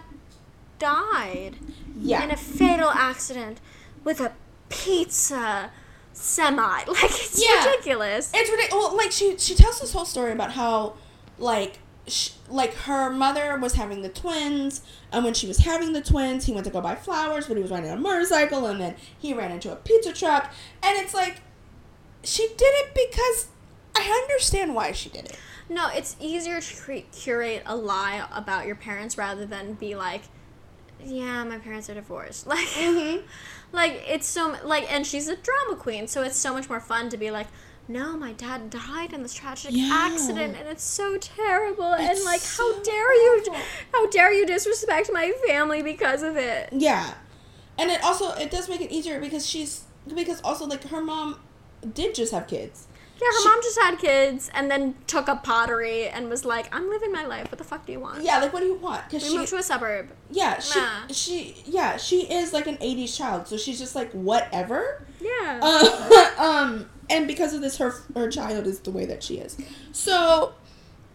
died Yeah. in a fatal accident with a pizza semi. (laughs) Like, it's Yeah. ridiculous. It's ridiculous. Well, like she she tells this whole story about how like sh- like her mother was having the twins, and when she was having the twins, he went to go buy flowers, but he was riding a motorcycle, and then he ran into a pizza truck, and it's like she did it because I understand why she did it. No, it's easier to cre- curate a lie about your parents rather than be like, yeah, my parents are divorced. (laughs) Like, Mm-hmm. like it's so like, and she's a drama queen, so it's so much more fun to be like, no, my dad died in this tragic Yeah. accident, and it's so terrible. and It's like, how so dare you, how dare you disrespect my family because of it? Yeah, and it also it does make it easier because she's because also like her mom did just have kids. Yeah, her She- mom just had kids and then took up pottery and was like, "I'm living my life. What the fuck do you want?" Yeah, like what do you want? Because she moved to a suburb. yeah she Nah. she yeah she is like an '80s child, so she's just like whatever. Yeah. Uh, (laughs) um, and because of this, her her child is the way that she is. So,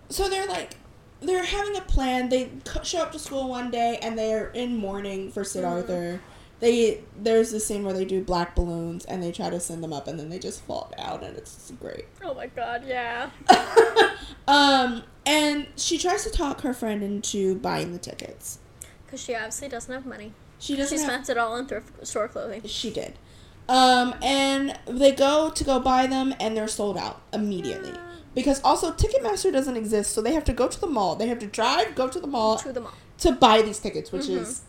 so they're like, they're having a plan. They show up to school one day and they're in mourning for Sidarthur. They there's this scene where they do black balloons and they try to send them up and then they just fall down and it's great. oh my god, yeah. (laughs) um, and she tries to talk her friend into buying the tickets. Because she obviously doesn't have money. She She doesn't. have- spent it all on thrift store clothing. She did. Um, and they go to go buy them, and they're sold out immediately. Because also Ticketmaster doesn't exist, so they have to go to the mall. They have to drive, go to the mall To the mall. to buy these tickets, which is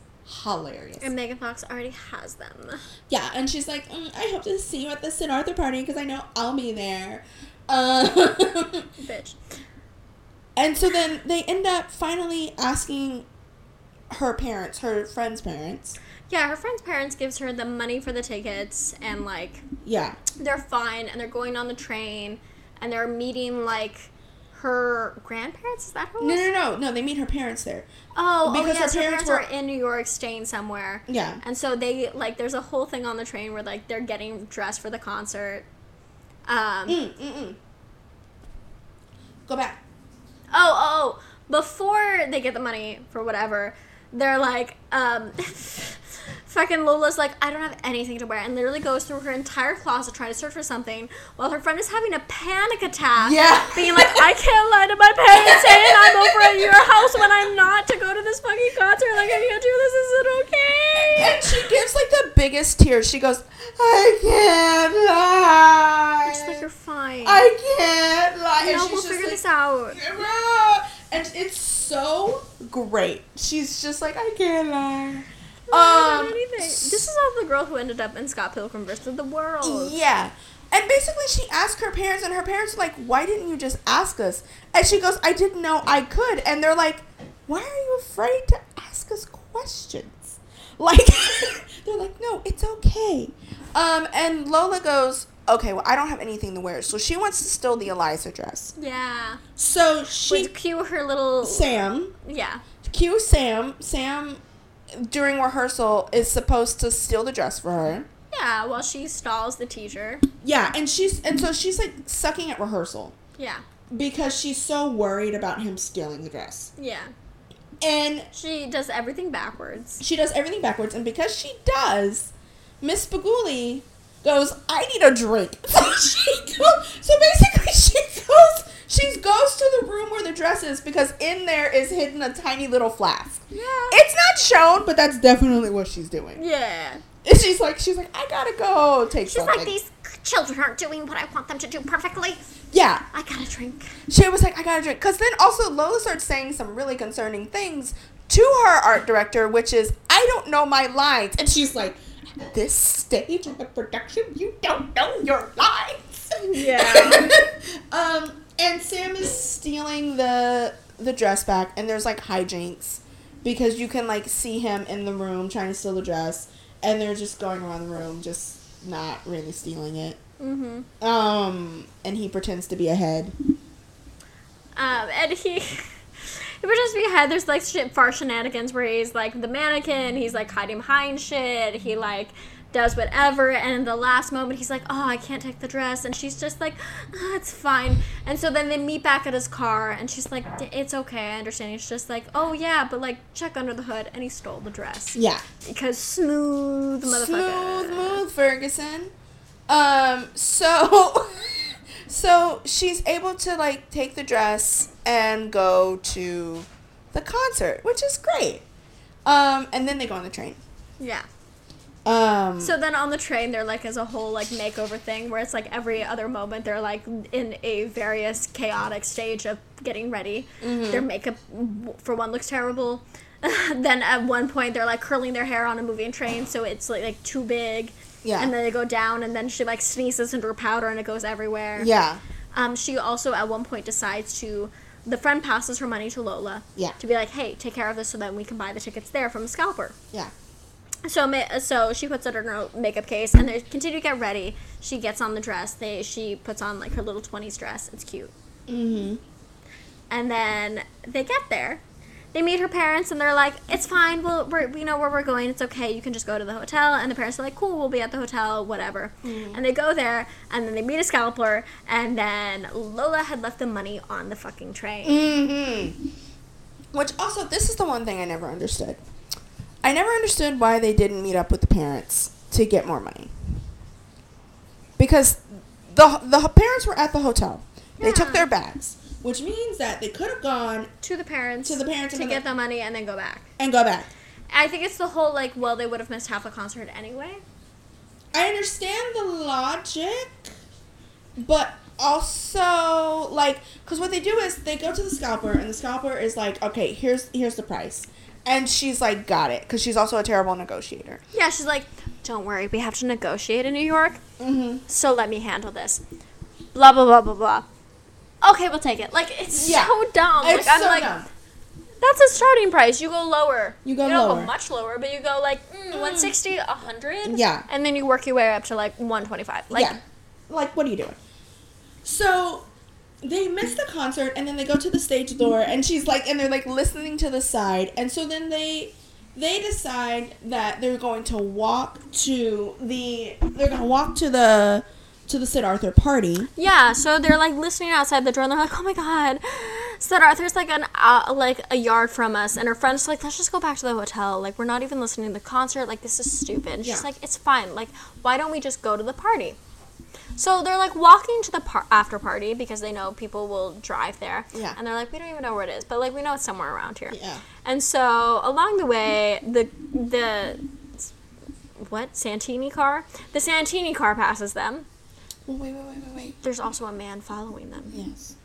hilarious. And Megan Fox already has them. yeah, and she's like, mm, "I hope to see you at the Sidarthur party because I know I'll be there." (laughs) Um, Bitch. and so then they end up finally asking her parents, her friend's parents. Yeah, her friend's parents gives her the money for the tickets and like Yeah, they're fine and they're going on the train and they're meeting like her grandparents. Is that her? no, no, no, no. They meet her parents there. Oh, oh Because her yes, her parents parents were- are in New York, staying somewhere. Yeah, And so they like there's a whole thing on the train where like they're getting dressed for the concert. Um Mm, mm, mm. Go back. oh, oh, oh, before they get the money for whatever, they're like um (laughs) fucking Lola's like I don't have anything to wear and literally goes through her entire closet trying to search for something while her friend is having a panic attack. Yeah. Being like I can't lie to my parents saying I'm over at your house when I'm not to go to this fucking concert. Like I can't do this. Is it okay? And she gives like the biggest tears. She goes, I can't lie. She's like you're fine. I can't lie. you And know, she's we'll figure like, this out. And it's so great. She's just like, I can't lie. Um. This is all the girl who ended up in Scott Pilgrim versus the World. Yeah. And basically, she asked her parents, and her parents were like, Why didn't you just ask us? And she goes, I didn't know I could. And they're like, Why are you afraid to ask us questions? (laughs) Like, (laughs) they're like, No, it's okay. Um, and Lola goes, Okay, well, I don't have anything to wear. So she wants to steal the Eliza dress. Yeah. So she, With cue her little. Sam, Yeah. cue Sam, Sam, during rehearsal, is supposed to steal the dress for her. Yeah, while she stalls the teacher. Yeah, and she's and so she's like sucking at rehearsal. Yeah. because she's so worried about him stealing the dress. Yeah. And She does everything backwards. she does everything backwards, and because she does, Miss Spaguli goes, I need a drink. (laughs) So she goes, so basically she goes she goes to the room where the dress is because in there is hidden a tiny little flask. Yeah. It's not shown, but that's definitely what she's doing. Yeah. And she's like she's like, I gotta go take She's something. like, these children aren't doing what I want them to do perfectly. Yeah. I gotta drink. She was like, I gotta drink. Because then also Lola starts saying some really concerning things to her art director, which is, I don't know my lines. And she's like, this stage of the production, you don't know your lines. Yeah. (laughs) um, and Sam is stealing the the dress back, and there's like hijinks because you can like see him in the room trying to steal the dress, and they're just going around the room, just not really stealing it. Mm-hmm. Um, and he pretends to be ahead. Um, and he, (laughs) he pretends to be ahead. There's like shit far shenanigans where he's like the mannequin. He's like hiding behind shit. He like does whatever. And in the last moment, he's like, "Oh, I can't take the dress," and she's just like, oh, "It's fine." And so then they meet back at his car, and she's like, "It's okay, I understand." He's just like, "Oh yeah, but like check under the hood," and he stole the dress Yeah. because smooth motherfucker. Smooth move, Ferguson. Um, so (laughs) so she's able to like take the dress and go to the concert, which is great. Um, and then they go on the train. Yeah. Um, So then on the train, they're like as a whole like makeover thing where it's like every other moment they're like in a various chaotic stage of getting ready. Their makeup, for one, looks terrible. (laughs) then at one point they're like curling their hair on a moving train, so it's like, like too big. Yeah. And then they go down, and then she like sneezes into her powder, and it goes everywhere. Yeah. Um, she also at one point decides to. The friend passes her money to Lola. Yeah. To be like, hey, take care of this so that we can buy the tickets there from a scalper. Yeah. So ma- so she puts it in her makeup case and they continue to get ready. She gets on the dress. They she puts on like her little twenties dress. It's cute. Mm-hmm. And then they get there. They meet her parents and they're like, "It's fine. We'll we're, we know where we're going. It's okay. You can just go to the hotel." And the parents are like, "Cool. We'll be at the hotel. Whatever." And they go there and then they meet a scalper and then Lola had left the money on the fucking tray. Mm-hmm. Which also, this is the one thing I never understood. I never understood why they didn't meet up with the parents to get more money. Because the the parents were at the hotel. They took their bags, which means that they could have gone To the parents. To the parents to get the- money and then go back. and go back. I think it's the whole like, well, they would have missed half the concert anyway. I understand the logic, but also like because what they do is they go to the scalper and the scalper is like, okay, here's here's the price, and she's like, got it, because she's also a terrible negotiator. Yeah, she's like, don't worry, we have to negotiate in New York, Mm-hmm. so let me handle this. Blah blah blah blah blah. Okay, we'll take it. Like it's Yeah. so dumb. It's like I'm so like, dumb. that's a starting price. You go lower. You go you don't lower. go much lower, but you go like mm, 160, 100. Yeah. And then you work your way up to like 125. Like yeah, like what are you doing? So they miss the concert and then they go to the stage door and she's like, and they're like listening to the side, and so then they they decide that they're going to walk to the they're gonna walk to the to the Sidarthur party. Yeah, so they're like listening outside the door, and they're like, "Oh my god, Sidarthur's like an uh, like a yard from us," and her friends like, "Let's just go back to the hotel. Like, we're not even listening to the concert. Like, this is stupid." And she's Yeah. like, "It's fine. Like, why don't we just go to the party?" So they're like walking to the par- after party because they know people will drive there. Yeah. And they're like, "We don't even know where it is, but like we know it's somewhere around here." Yeah. And so along the way, the the what Santini car? The Santini car passes them. Wait, wait, wait, wait, wait. There's also a man following them Yes.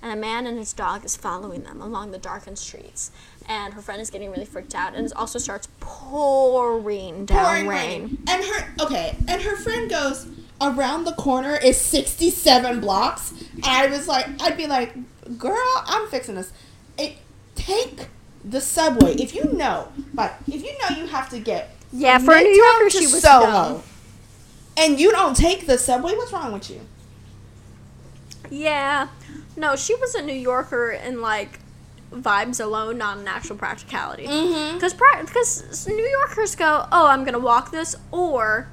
and a man and his dog is following them along the darkened streets. And her friend is getting really freaked out, and it also starts pouring down pouring rain. rain. And her okay, and her friend goes around the corner is 67 blocks. I was like, I'd be like, girl, I'm fixing this. It, take the subway if you know, but if you know you have to get Yeah, for a New Yorker, she was Soho, dumb. and you don't take the subway. What's wrong with you? Yeah, no, she was a New Yorker in like vibes alone, not in actual practicality. Mm-hmm. Because because New Yorkers go, oh, I'm gonna walk this, or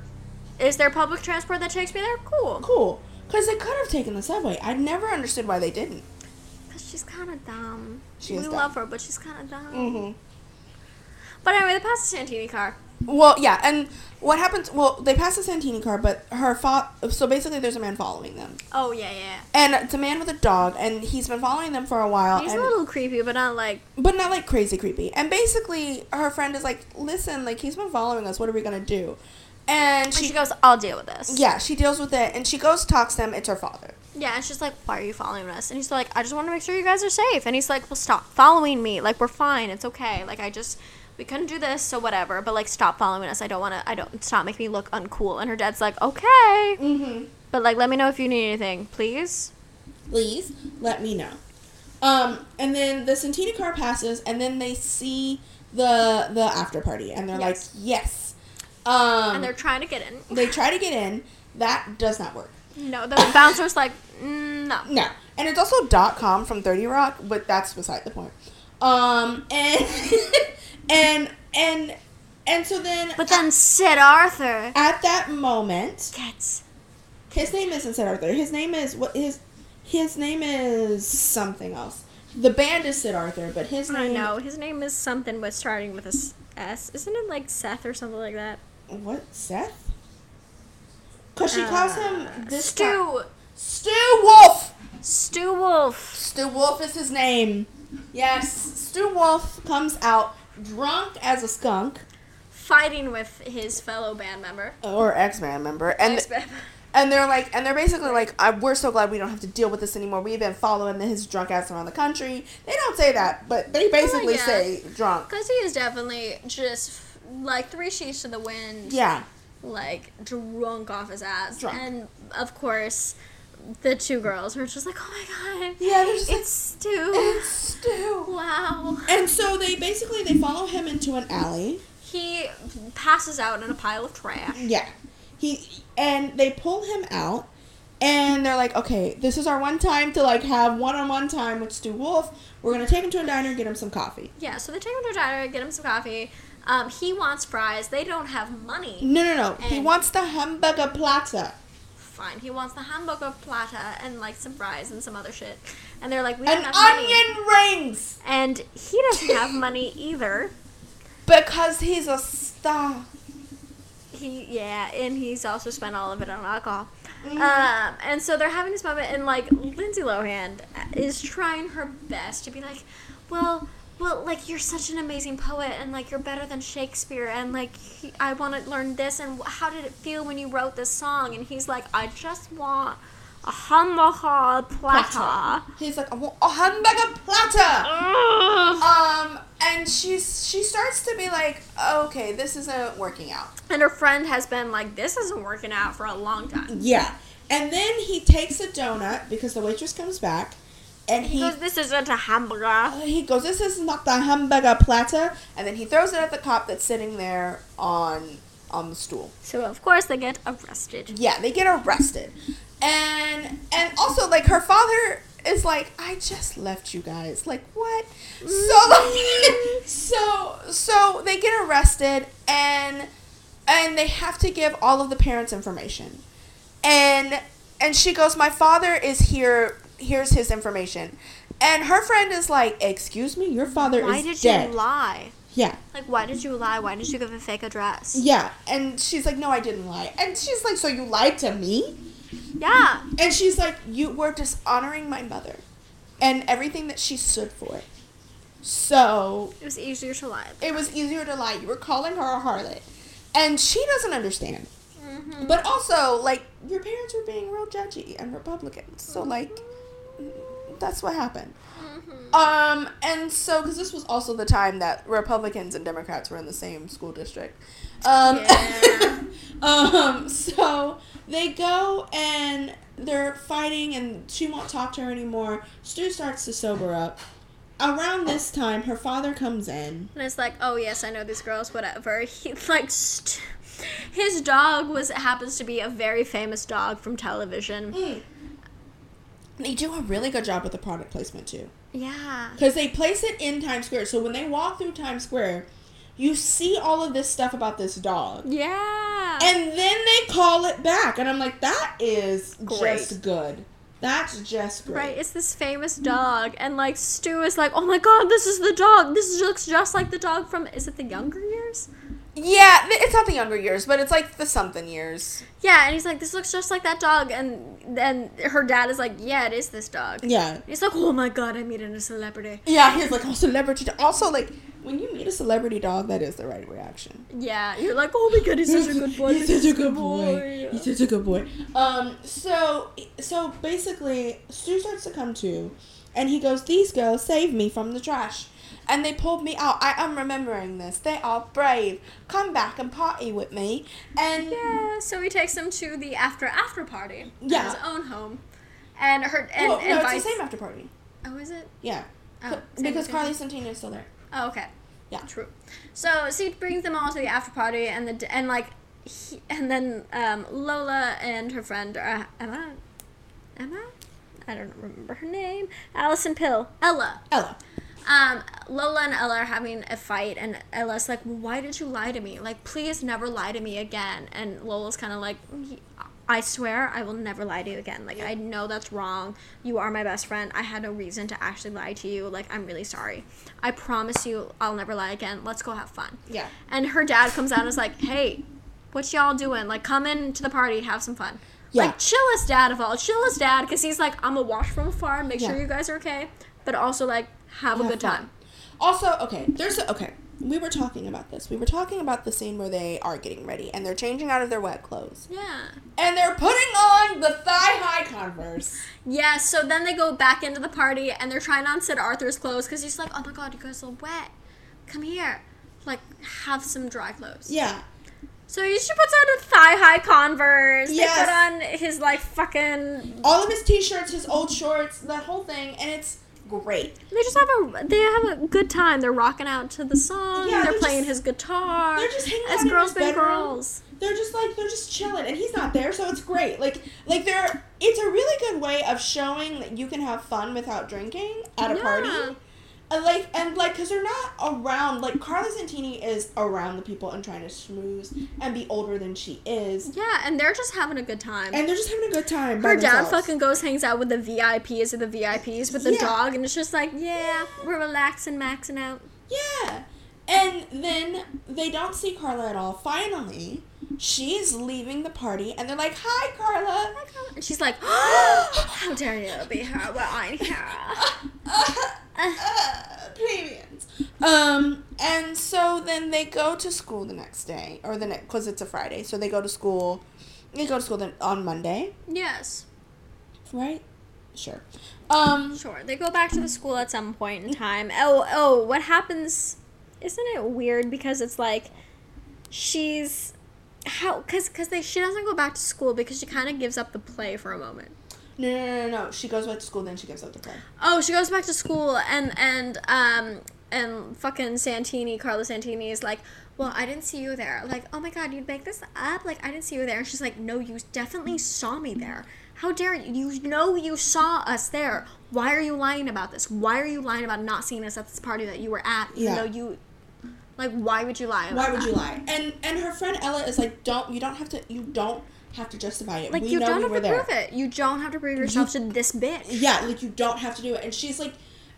is there public transport that takes me there? Cool. Cool, because they could have taken the subway. I never understood why they didn't. Because she's kind of dumb. She we dumb. love her, but she's kind of dumb. Mm-hmm. But anyway, they pass the Santini car. Well, yeah, and what happens? Well, they pass the Santini car, but her fa- So basically, there's a man following them. Oh yeah, yeah. And it's a man with a dog, and he's been following them for a while. He's and, a little creepy, but not like but not like crazy creepy. And basically, her friend is like, "Listen, like he's been following us. What are we gonna do?" And And she, she goes, I'll deal with this. yeah, she deals with it, and she goes talks to him. It's her father. Yeah, and she's like, Why are you following us? And he's like, I just want to make sure you guys are safe. And he's like, Well, stop following me. Like, we're fine. It's okay. Like, I just, we couldn't do this, so whatever. But, like, stop following us. I don't want to, I don't, stop making me look uncool. And her dad's like, Okay. Mm-hmm. But, like, let me know if you need anything, please. Please let me know. Um, and then the Santini car passes, and then they see the the after party, and they're Yes. like, "Yes." Um, And they're trying to get in. they try to get in. That does not work. No, the bouncer's like, "Mm, No. No. And it's also dot com from 30 Rock, but that's beside the point. Um and (laughs) and and and so then But then Sidarthur at that moment gets. his name isn't Sidarthur. His name is what his his name is something else. The band is Sidarthur, but his name. I know. His name is something with starting with a S. Isn't it like Seth or something like that? What Seth? Cause she calls him uh, this Stu. guy- Stu Wolf. Stu Wolf. Stu Wolf is his name. Yes, Stu Wolf comes out drunk as a skunk Fighting with his fellow band member. or X Man member, and Ex-band- and they're like, and they're basically like, I, we're so glad we don't have to deal with this anymore. We've been following his drunk ass around the country. They don't say that, but they oh, basically yeah. say drunk. Because he is definitely just like three sheets to the wind. Yeah, like drunk off his ass. Drunk. And of course, the two girls were just like, oh my god. Yeah, they're just like, it's Stu. It's Stu. wow. And so they basically they follow him into an alley. He passes out in a pile of trash. Yeah. He and they pull him out and they're like, "Okay, this is our one time to like have one-on-one time with Stu Wolf. We're going to take him to a diner and get him some coffee." Yeah, so they take him to a diner, get him some coffee. Um, he wants fries. They don't have money. No, no, no. He wants the hamburger platter. Fine. He wants the hamburger platter and like some fries and some other shit. And they're like, we don't And have money. onion rings And he doesn't have money either. (laughs) because he's a star. He yeah, and he's also spent all of it on alcohol. Mm-hmm. Um, and so they're having this moment, and like Lindsay Lohan is trying her best to be like, well, well, like you're such an amazing poet, and like you're better than Shakespeare, and like he, I want to learn this, and how did it feel when you wrote this song? And he's like, I just want a hamburger platter. He's like, "I want a hamburger platter." Ugh. Um, and she's she starts to be like, "Okay, this isn't working out." And her friend has been like, this isn't working out for a long time. Yeah. And then he takes a donut because the waitress comes back, and He he goes, this isn't a hamburger. Uh, he goes, "This is not the hamburger platter," and then he throws it at the cop that's sitting there on on the stool. So of course they get arrested. Yeah, they get arrested, and and also like her father is like, "I just left you guys." Like what? So mm-hmm. like, (laughs) so so they get arrested and and they have to give all of the parents information, and and she goes, "My father is here. Here's his information." And her friend is like, "Excuse me, your father Why is dead. Why did you lie? Yeah. Like, why did you lie? Why did you give a fake address? Yeah, and she's like, "No, I didn't lie." And she's like, "So you lied to me?" Yeah. And she's like, "You were dishonoring my mother, and everything that she stood for." So It was easier to lie. it was easier to lie. You were calling her a harlot, and she doesn't understand. Mm-hmm. But also, like, your parents were being real judgy and Republicans, so like, that's what happened. Mm-hmm. Um, and so because this was also the time that Republicans and Democrats were in the same school district. Um, Yeah. (laughs) um, so they go and they're fighting, and she won't talk to her anymore. Stu starts to sober up. Around this time, her father comes in. And it's like, oh yes, I know these girls, whatever. He like, st- his dog was happens to be a very famous dog from television. They do a really good job with the product placement too. Yeah. Because they place it in Times Square. So when they walk through Times Square, you see all of this stuff about this dog. Yeah. And then they call it back. And I'm like, that is Great. just good. That's just great. Right, it's this famous dog, and like Stu is like, "Oh my god, this is the dog. This looks just like the dog from is it the Younger Years?" Yeah, it's not the younger years, but it's like the something years. Yeah, and he's like, "This looks just like that dog," and then her dad is like, "Yeah, it is this dog." Yeah. He's like, "Oh my god, I meet a celebrity." Yeah, he's like, oh, celebrity dog. Also, like, when you meet a celebrity dog, that is the right reaction. Yeah, you're like, "Oh my god, he's such a good boy." He's such a good boy. He's such a good boy. Um, so, so basically, Stu starts to come to, and he goes, "These girls saved me from the trash, and they pulled me out. I am remembering this. They are brave. Come back and party with me." And Yeah, so he takes them to the after after party Yeah. his own home, and her and well, no, it's the same after party. Oh, is it? Yeah, Oh, because Carly thing. Santini is still there. Oh, okay. Yeah. True. So, so he brings them all to the after party, and the and like, he, and then um, Lola and her friend uh, Emma, Emma, I don't remember her name. Alison Pill, Ella. Ella. Um, Lola and Ella are having a fight, and Ella's like, "Why did you lie to me? Like, please never lie to me again." And Lola's kind of like, "I swear, I will never lie to you again. Like, I know that's wrong. You are my best friend. I had no reason to actually lie to you. Like, I'm really sorry. I promise you, I'll never lie again. Let's go have fun." Yeah. And her dad comes out and is like, "Hey, what y'all doing? Like, come in to the party, have some fun." Yeah. Like, chillest dad of all, chillest dad, because he's like, "I'm gonna watch from afar and make sure you guys are okay, but also like have a good time." Also, okay, there's a, okay. We were talking about this. We were talking about the scene where they are getting ready and they're changing out of their wet clothes. Yeah. And they're putting on the thigh high Converse. Yeah, so then they go back into the party and they're trying on Sidarthur's clothes because he's like, oh my god, you guys are wet. Come here. Like, have some dry clothes. Yeah. So he she puts on a thigh high Converse. Yes. They put on his like fucking. All of his t-shirts, his old shorts, that whole thing, and it's great. They just have a they have a good time. They're rocking out to the song. Yeah, they're, they're playing just- his guitar. they're just hanging as out girls his been bedroom. girls. They're just like they're just chilling, and he's not there, so it's great. Like like they're it's a really good way of showing that you can have fun without drinking at a Yeah. party. And like and like because they're not around like Carla Santini is around the people and trying to schmooze and be older than she is, Yeah, and they're just having a good time. and they're just having a good time. Her dad fucking goes hangs out with the VIPs of the VIPs with the Yeah. dog, and it's just like, yeah, we're relaxing, maxing out. Yeah. And then they don't see Carla at all. Finally, she's leaving the party, and they're like, "Hi, Carla." And she's like, (gasps) how dare you be here when I'm here? plebeians. (laughs) Um, and so then they go to school the next day, or the next, because it's a Friday. So they go to school. They go to school then on Monday, Yes, right? Sure. Um, sure. They go back to the school at some point in time. Oh, oh, what happens? Isn't it weird because it's like she's how because because they she doesn't go back to school because she kind of gives up the play for a moment. no, no, no, no, no. She goes back to school, then she gives up the play. Oh, she goes back to school and and um and fucking Santini, Carla Santini is like, "Well, I didn't see you there." Like, "Oh my god, you'd make this up?" Like, "I didn't see you there." And she's like, "No, you definitely saw me there. How dare you? You know you saw us there. Why are you lying about this? Why are you lying about not seeing us at this party that you were at even Yeah. though you like why would you lie Why would that? you lie? And and her friend Ella is like, "Don't you don't have to you don't have to justify it. Like we you know don't we have to there." prove it. You don't have to prove yourself to this bitch. Yeah, like you don't have to do it. And she's like,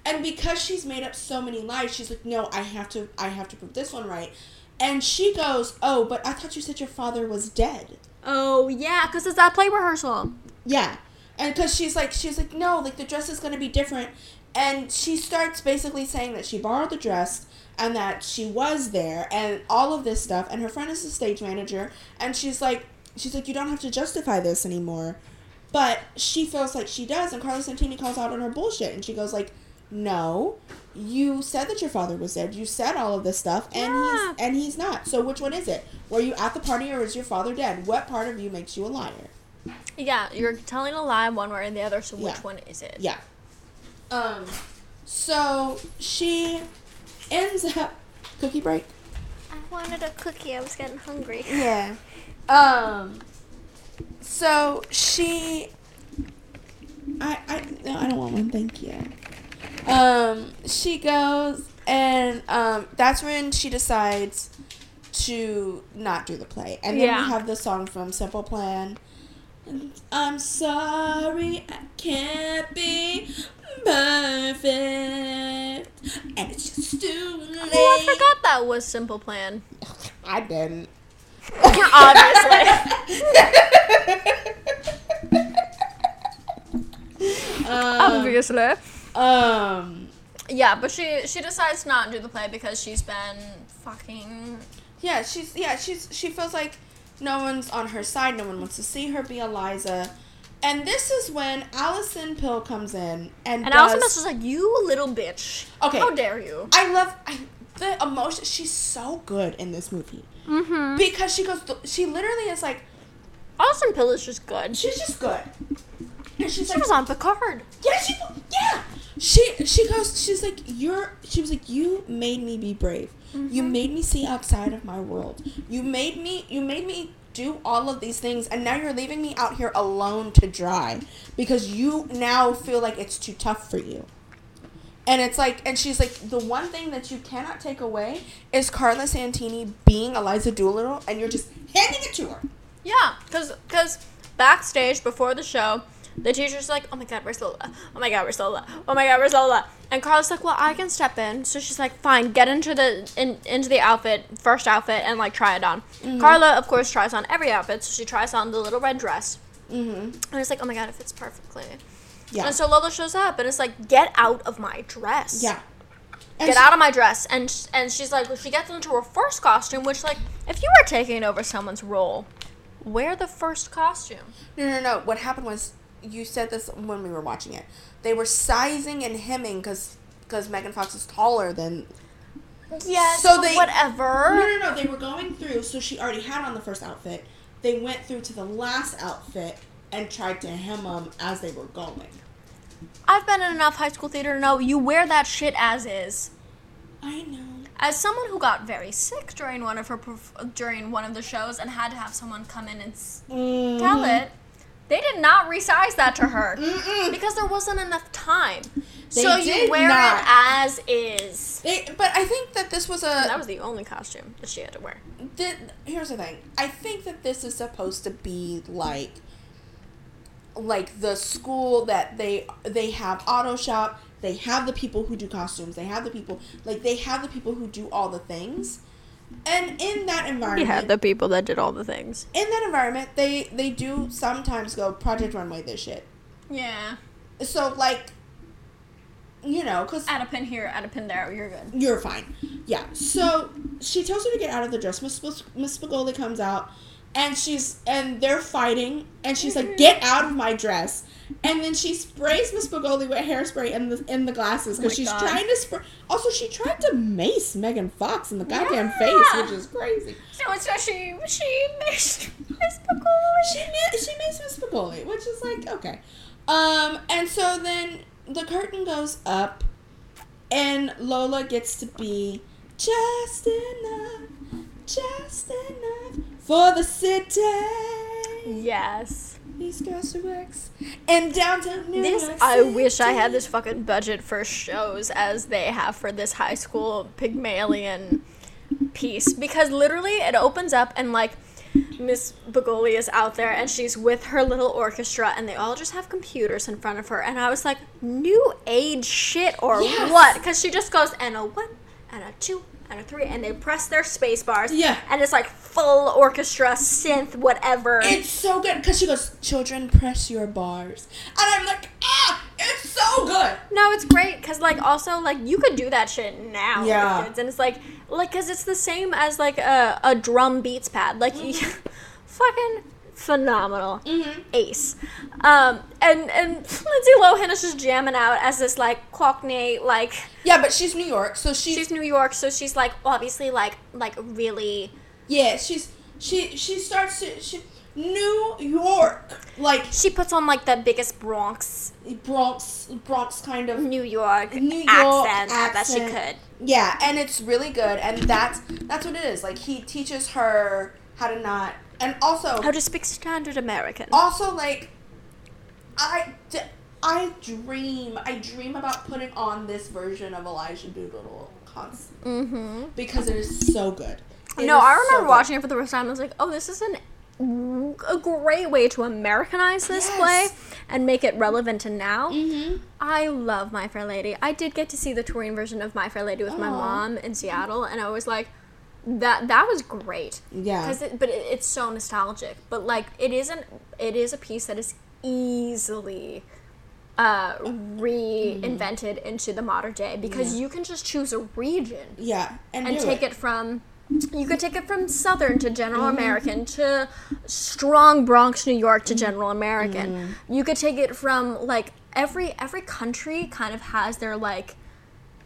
and because she's made up so many lies, she's like, no, I have to, I have to prove this one right. And she goes, oh, but I thought you said your father was dead. Oh yeah, because it's that play rehearsal. Yeah, and because she's like, she's like, no, like the dress is gonna be different. And she starts basically saying that she borrowed the dress and that she was there and all of this stuff. And her friend is the stage manager, and she's like, she's like, you don't have to justify this anymore. But she feels like she does, and Carla Santini calls out on her bullshit, and she goes like, "No, you said that your father was dead. You said all of this stuff, and Yeah. he's and he's not. So which one is it? Were you at the party, or is your father dead? What part of you makes you a liar?" Yeah, you're telling a lie one way or the other. So which Yeah. one is it? Yeah. Um. So she ends up cookie break. I wanted a cookie. I was getting hungry. Yeah. Um. So she. I I no I don't want one. Thank you. Um. She goes and um. That's when she decides to not do the play, and then Yeah. we have the song from Simple Plan. I'm sorry, I can't be perfect, and it's just too late. Oh, I forgot that was Simple Plan. (laughs) I didn't. (laughs) (laughs) Obviously. Um, Obviously. Um, Yeah, but she she decides not to do the play because she's been fucking. yeah, she's yeah, she's she feels like no one's on her side. No one wants to see her be Eliza, and this is when Alison Pill comes in and And does, Alison is like, you little bitch. Okay. How dare you? I love I, the emotion. She's so good in this movie Mm-hmm. because she goes. She literally is like Alison Pill is just good. She's just good, and she's like was on Picard. Yeah, she yeah. She she goes she's like you're she was like you made me be brave. You mm-hmm. made me see outside of my world. You made me you made me do all of these things and now you're leaving me out here alone to dry because you now feel like it's too tough for you. And it's like and she's like the one thing that you cannot take away is Carla Santini being Eliza Doolittle and you're just handing it to her. Yeah, because cause backstage before the show, the teacher's like, oh my god, where's Lola? Oh my god, where's Lola? Oh my god, where's Lola? And Carla's like, well, I can step in. So she's like, fine, get into the in, into the outfit, first outfit, and like try it on. Carla, of course, tries on every outfit. So she tries on the little red dress. Mm-hmm. And it's like, oh my god, it fits perfectly. Yeah. And so Lola shows up, and it's like, get out of my dress. yeah. And Get she- out of my dress, and sh- and she's like, she gets into her first costume, which like, if you were taking over someone's role, wear the first costume. No, no, no. What happened was you said this when we were watching it. They were sizing and hemming because because Megan Fox is taller than. Yes. So they- whatever. No, no, no. They were going through, so she already had on the first outfit. They went through to the last outfit and tried to hem them as they were going. I've been in enough high school theater to know you wear that shit as is. I know. As someone who got very sick during one of her during one of the shows and had to have someone come in and Mm-hmm. tell it, they did not resize that to her because there wasn't enough time. They so you did wear not. it as is. They, but I think that this was a. That was the only costume that she had to wear. Th- here's the thing. I think that this is supposed to be like like the school that they they have auto shop, they have the people who do costumes, they have the people like they have the people who do all the things. And in that environment yeah, the people that did all the things. in that environment they they do sometimes go project runway this shit. Yeah. So like you know, cuz Add a pin here, add a pin there, you're good. You're fine. Yeah. So she tells her to get out of the dress. Miss Miss Miss Spigoli comes out, and she's and they're fighting, and she's like, "Get out of my dress!" And then she sprays Miss Spigoli with hairspray in the in the glasses because Oh she's God. trying to spray. Also, she tried to mace Megan Fox in the goddamn Yeah. face, which is crazy. So it's that she she missed Miss Spicoli. She ma- she makes Miss Spigoli, which is like okay. Um, and so then the curtain goes up, and Lola gets to be just enough, just enough for the city. Yes. These girls are Rex and downtown New This York I wish I had this fucking budget for shows as they have for this high school Pygmalion piece because literally it opens up and like Miss Bagoli is out there and she's with her little orchestra and they all just have computers in front of her and I was like new age shit or Yes. what because she just goes and a one and a two and a three and they press their space bars Yeah. and it's like full orchestra synth whatever It's so good because she goes, "Children, press your bars," and I'm like, "Ah, it's so good." No, it's great because like also like you could do that shit now, Yeah. with kids, and it's like like because it's the same as like a, a drum beats pad, like you, (laughs) fucking phenomenal, ace. Um, and and (laughs) Lindsay Lohan is just jamming out as this like Cockney like Yeah, but she's New York, so she's, she's New York, so she's like obviously like like really yeah, she's she she starts to she New York like she puts on like the biggest Bronx Bronx Bronx kind of New York New York accent, that she could. Yeah, and it's really good, and that's that's what it is. Like he teaches her how to not, and also How to speak standard American. also like I d- I dream I dream about putting on this version of Eliza Doolittle constantly Mm-hmm. because it is so good. It No, I remember good. watching it for the first time. I was like, "Oh, this is an a great way to Americanize this Yes. play and make it relevant to now." Mhm. I love My Fair Lady. I did get to see the touring version of My Fair Lady with my mom in Seattle, and I was like, "That that was great." Yeah. Because it, but it, it's so nostalgic. But like, it isn't. It is a piece that is easily uh, reinvented into the modern day because you can just choose a region Yeah, and, and take it. from you could take it from southern to general american to strong bronx new york to general american you could take it from like every every country kind of has their like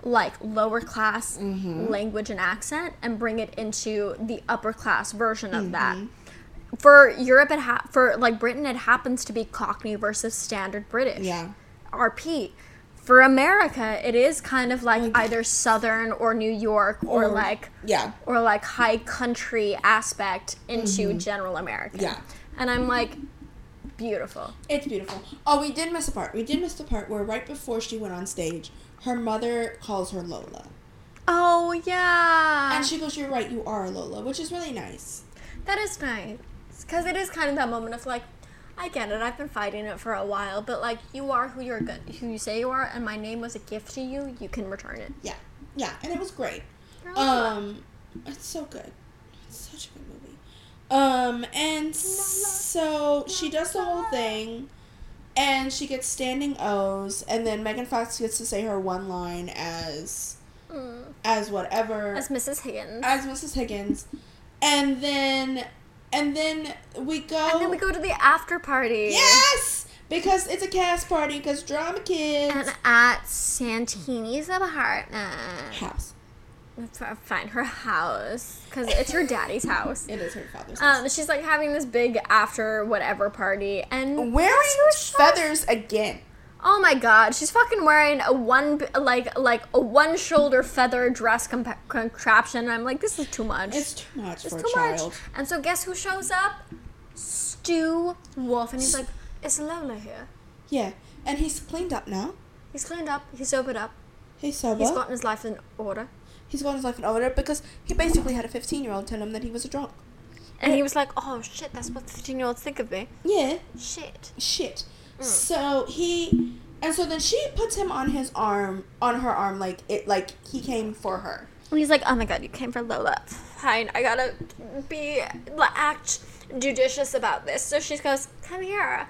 like lower class mm-hmm. language and accent and bring it into the upper class version of that mm-hmm. for europe it ha- for like britain it happens to be cockney versus standard british Yeah. rp for america it is kind of like mm-hmm. either southern or new york or, Or- like Yeah. or like high country aspect into general america Yeah. and i'm like beautiful It's beautiful. Oh, we did miss a part. We did miss the part where right before she went on stage, her mother calls her Lola. oh yeah And she goes, You're right, you are Lola, which is really nice. That is nice. Because it is kind of that moment of like, I get it. I've been fighting it for a while, but like, you are who you're good, who you say you are, and my name was a gift to you. You can return it. Yeah. Yeah, and it was great. Um, it's so good. It's such a good movie. Um, and so she does the whole thing, and she gets standing O's, and then Megan Fox gets to say her one line as mm. as whatever As Mrs. Higgins. as Mrs. Higgins, and then and then we go. and then we go to the after party. Yes, because it's a cast party. Because drama kids And at Santini's apartment. house. F- fine, her house, because it's her daddy's house. (laughs) It is her father's house. Um, she's like having this big after whatever party, and Wearing feathers again. Oh my god, she's fucking wearing a one like like a one shoulder feather dress compa- contraption. And I'm like, this is too much. It's too much It's for too a child. much. And so guess who shows up? Stu Wolff, and he's like, "Is Lola here?" Yeah, and he's cleaned up now. He's cleaned up. He's sobered up. He's sober. He's gotten his life in order. He's got his life in order because he basically had a 15 year old tell him that he was a drunk. And he was like, "Oh shit, that's what 15 year olds think of me." Yeah, Shit. shit. Mm. So he, and so then she puts him on his arm, on her arm, like it, like he came for her. And he's like, "Oh my god, you came for Lola. Fine, I gotta be act judicious about this." So she goes, "Come here."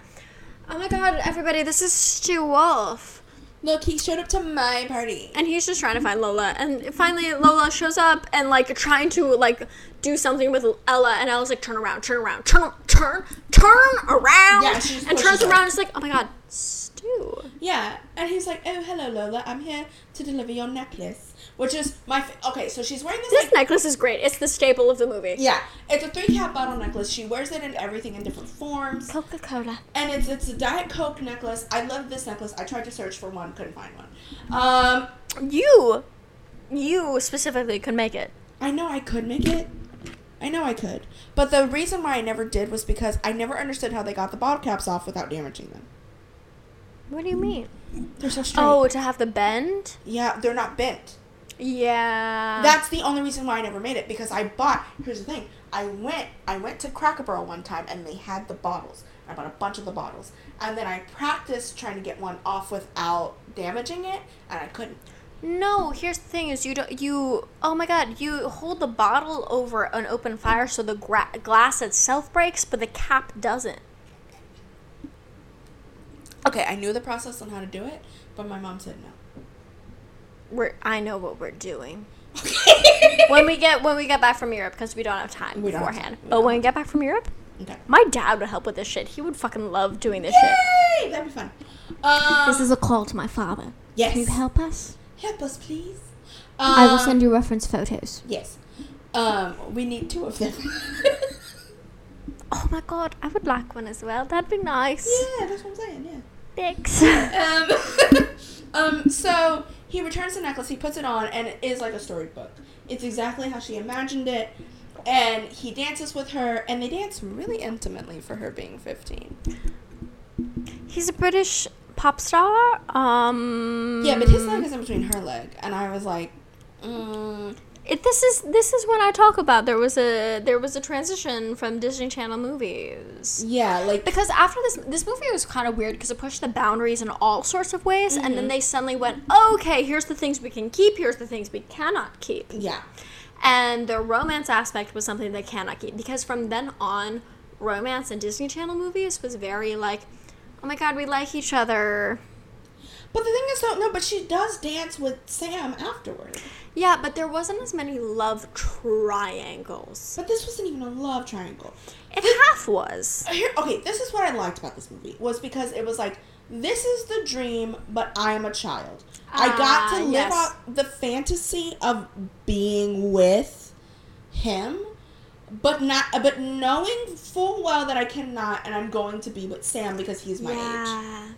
Oh my god, everybody, this is Stu Wolff. Look, he showed up to my party. And he's just trying to find Lola. And finally, Lola shows up and like trying to like do something with Ella. And Ella's like, turn around, turn around, turn, turn, turn around. Yeah, and turns around. And is like, oh my god, Stu. Yeah, and he's like, "Oh, hello, Lola. I'm here to deliver your necklace," which is my fa- okay. So she's wearing this. This like, necklace is great. It's the staple of the movie. yeah, it's a three cap bottle necklace. She wears it in everything in different forms, Coca Cola. and it's it's a Diet Coke necklace. I love this necklace. I tried to search for one, couldn't find one. Um, You, you specifically could make it. I know I could make it. I know I could, but the reason why I never did was because I never understood how they got the bottle caps off without damaging them. What do you mean? They're so straight. Oh, to have the bend? yeah, they're not bent. Yeah. That's the only reason why I never made it because I bought. Here's the thing: I went, I went to Cracker Barrel one time and they had the bottles. I bought a bunch of the bottles, and then I practiced trying to get one off without damaging it, and I couldn't. No, here's the thing: is you don't you. Oh my god, you hold the bottle over an open fire so the gra- glass itself breaks, but the cap doesn't. Okay, I knew the process on how to do it, but my mom said no. We're I know what we're doing. when we get when we get back from Europe, because we don't have time We don't have beforehand. But when we get back from Europe, Okay. my dad would help with this shit. He would fucking love doing this shit. Yay! That'd be fun. Um, This is a call to my father. yes. Can you help us? Help us, please. I will Um, send you reference photos. Yes. Um, we need two of them. (laughs) Oh my god, I would like one as well. That'd be nice. yeah, that's what I'm saying. Yeah. Thanks. Um, (laughs) um, so he returns the necklace, he puts it on, and it is like a storybook. It's exactly how she imagined it. And he dances with her, and they dance really intimately for her being 15. He's a British pop star. Um. Yeah, but his leg is in between her leg, and I was like, mm, It, this is this is when I talk about there was a there was a transition from Disney Channel movies. yeah, like, Because after this this movie was kind of weird because it pushed the boundaries in all sorts of ways, and Mm-hmm. then they suddenly went, okay, here's the things we can keep, here's the things we cannot keep, yeah. and the romance aspect was something they cannot keep because from then on, romance in Disney Channel movies was very like, oh my god, we like each other. But the thing is, though, no, but she does dance with Sam afterward. Yeah, but there wasn't as many love triangles. But this wasn't even a love triangle. It half was. Here, okay, this is what I liked about this movie was because it was like this is the dream, but I am a child. I got to Ah, live yes. out the fantasy of being with him, but not, but knowing full well that I cannot, and I'm going to be with Sam because he's my age.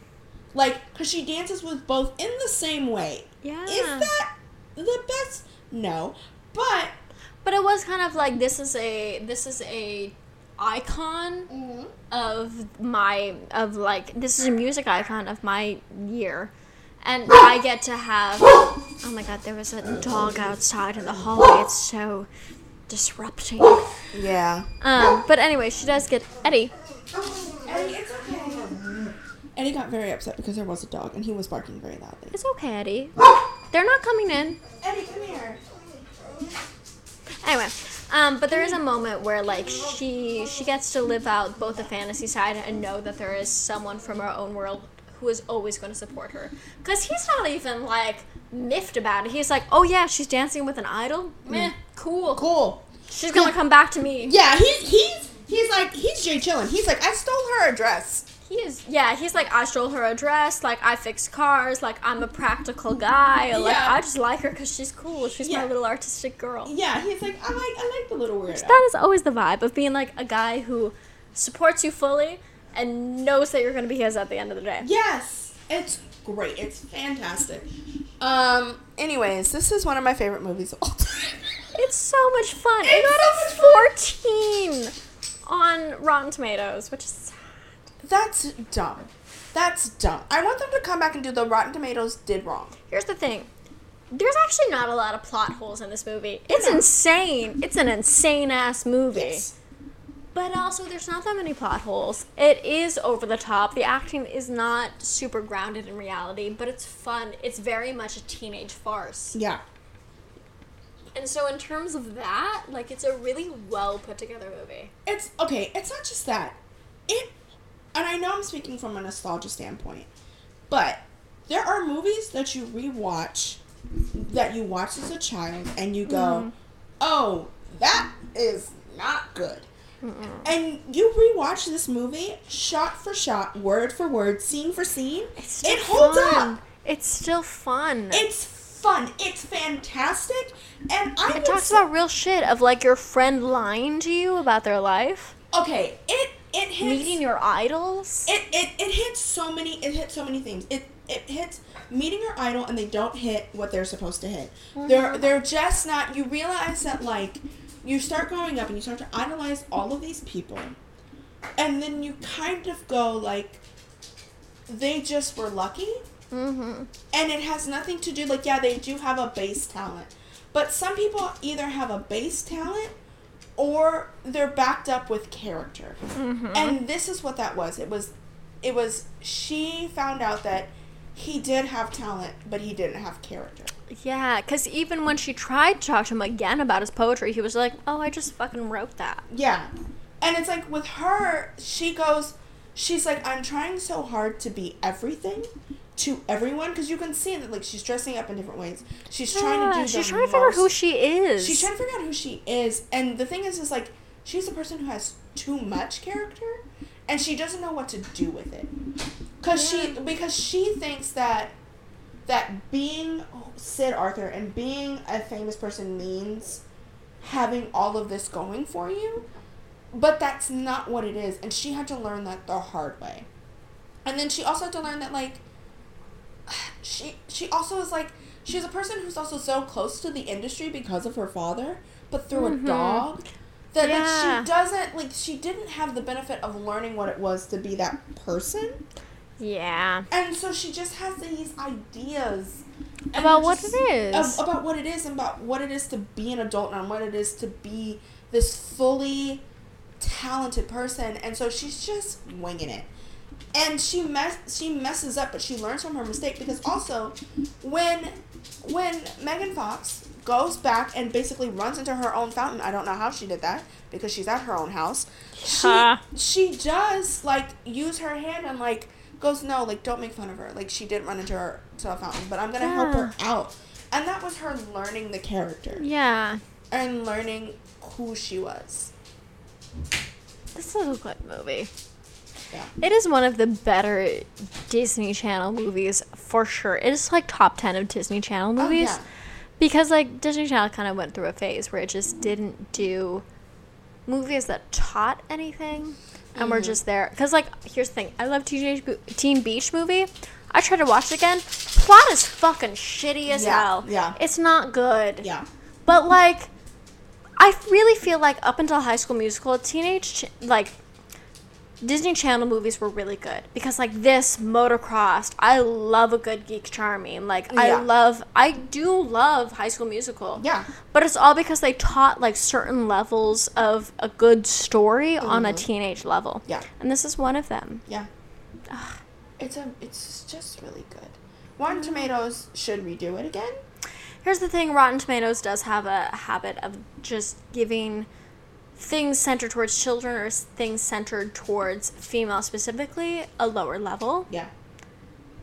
Like, cause she dances with both in the same way. Yeah. Is that the best? No, but But it was kind of like this is a this is a icon mm-hmm. of my of like this is a music icon of my year. And I get to have oh my god, there was a dog outside in the hallway. It's so disrupting. yeah. Um, but anyway, she does get Eddie. Eddie. Eddie got very upset because there was a dog and he was barking very loudly. It's okay, Eddie. They're not coming in. Eddie, come here. Anyway, um, but there is a moment where like she she gets to live out both the fantasy side and know that there is someone from her own world who is always going to support her. Cause he's not even like miffed about it. He's like, oh yeah, she's dancing with an idol. Meh, cool. Cool. She's gonna come back to me. Yeah, he's he's he's like he's Jay chillin. He's like I stole her address. He is, yeah. He's like, I stole her address. Like, I fix cars. Like, I'm a practical guy. Like, Yeah. I just like her because she's cool. She's Yeah. my little artistic girl. Yeah, he's like, I like, I like the little weirdo. That is always the vibe of being like a guy who supports you fully and knows that you're going to be his at the end of the day. Yes, it's great. It's fantastic. Um. Anyways, this is one of my favorite movies of all time. (laughs) It's so much fun. It's it so got a 14 on Rotten Tomatoes, which is That's dumb. That's dumb. I want them to come back and do the Rotten Tomatoes did wrong. Here's the thing. There's actually not a lot of plot holes in this movie. It's No. insane. It's an insane ass movie. Yes. But also, there's not that many plot holes. It is over the top. The acting is not super grounded in reality, but it's fun. It's very much a teenage farce. Yeah. And so, in terms of that, like, it's a really well put together movie. It's okay. It's not just that. It, and I know I'm speaking from a nostalgia standpoint, but there are movies that you rewatch that you watch as a child and you go, mm-hmm. "Oh, that is not good." And you rewatch this movie shot for shot, word for word, scene for scene. It's it still holds fun. up. It's still fun. It's fun. It's fantastic. And I it talks say- about real shit of like your friend lying to you about their life, okay. It it hits meeting your idols. it, it it hits so many it hits so many things. It it hits meeting your idol and they don't hit what they're supposed to hit. They're they're just not you realize that like you start growing up and you start to idolize all of these people. And then you kind of go like they just were lucky. Mm-hmm. and it has nothing to do like yeah they do have a base talent. But some people either have a base talent or they're backed up with character. Mm-hmm. And this is what that was. It was it was she found out that he did have talent but he didn't have character. Yeah, because even when she tried to talk to him again about his poetry, he was like, "Oh, I just fucking wrote that." yeah. And it's like with her she goes she's like i'm trying so hard to be everything to everyone? Because you can see that like she's dressing up in different ways. She's trying to do she's trying to figure out who she is. She's trying to figure out who she is, and the thing is, is like she's a person who has too much character, and she doesn't know what to do with it, cause she because she thinks that that being Sidarthur and being a famous person means having all of this going for you, but that's not what it is, and she had to learn that the hard way, and then she also had to learn that like she she also is like she's a person who's also so close to the industry because of her father, but through a mm-hmm. dog. That Yeah. like she doesn't like she didn't have the benefit of learning what it was to be that person. yeah. And so she just has these ideas About what just- it is. ab- about what it is and about what it is to be an adult and what it is to be this fully talented person and so she's just winging it and she mess she messes up but she learns from her mistake because also when when Megan Fox goes back and basically runs into her own fountain I don't know how she did that because she's at her own house she Huh. she does like use her hand and like goes no like don't make fun of her like she did run into her to a fountain but I'm gonna help her out and that was her learning the character Yeah. and learning who she was This is a good movie. Yeah It is one of the better Disney Channel movies for sure. It is like top 10 of Disney Channel Oh, movies. yeah. Because like Disney Channel kind of went through a phase where it just didn't do movies that taught anything and Mm-hmm. were just there. Cuz like here's the thing. I love Teenage Bo- Teen Beach movie. I tried to watch it again. Plot is fucking shitty as Yeah, hell. yeah. It's not good. yeah But like, I really feel like up until High School Musical, teenage ch- like Disney Channel movies were really good because like this motocross. I love a good geek charming. Like I love, I do love High School Musical. Yeah. But it's all because they taught like certain levels of a good story on a mm-hmm. teenage level. Yeah. And this is one of them. Yeah. It's a it's just really good. Rotten mm. Tomatoes should redo it again. Here's the thing Rotten Tomatoes does have a habit of just giving things centered towards children or things centered towards female specifically a lower level Yeah.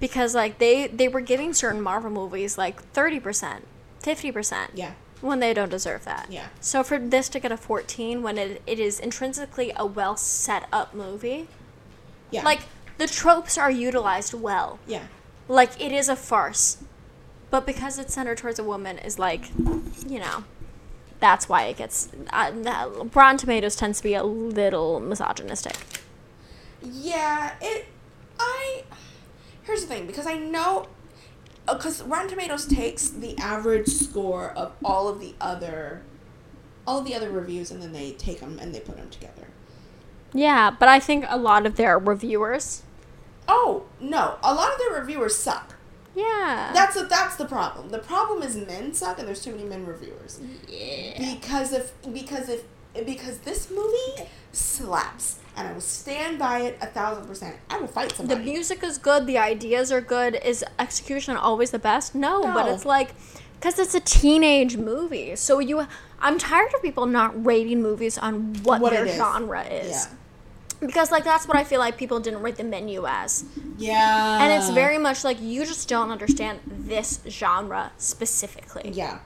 because like they they were giving certain Marvel movies like 30%, 50% Yeah. when they don't deserve that. Yeah. So for this to get a 14 when it, it is intrinsically a well set up movie Yeah. like the tropes are utilized well. Yeah. Like it is a farce, but because it's centered towards a woman, is like, you know, that's why it gets. Uh, Rotten Tomatoes tends to be a little misogynistic. Yeah, it. I. Here's the thing, because I know. Because Rotten Tomatoes takes the average score of all of the other. All of the other reviews, and then they take them and they put them together. Yeah, but I think a lot of their reviewers. Oh no! A lot of their reviewers suck. Yeah. That's a, that's the problem. The problem is men suck, and there's too many men reviewers. yeah. Because if because if because this movie slaps, and I will stand by it a thousand percent. I will fight somebody. The music is good. The ideas are good. Is execution always the best? No, but it's like because it's a teenage movie. So you, I'm tired of people not rating movies on what, What their it is. genre is. Yeah. Because like that's what I feel like people didn't rate the menu as. Yeah. And it's very much like you just don't understand this genre specifically. Yeah.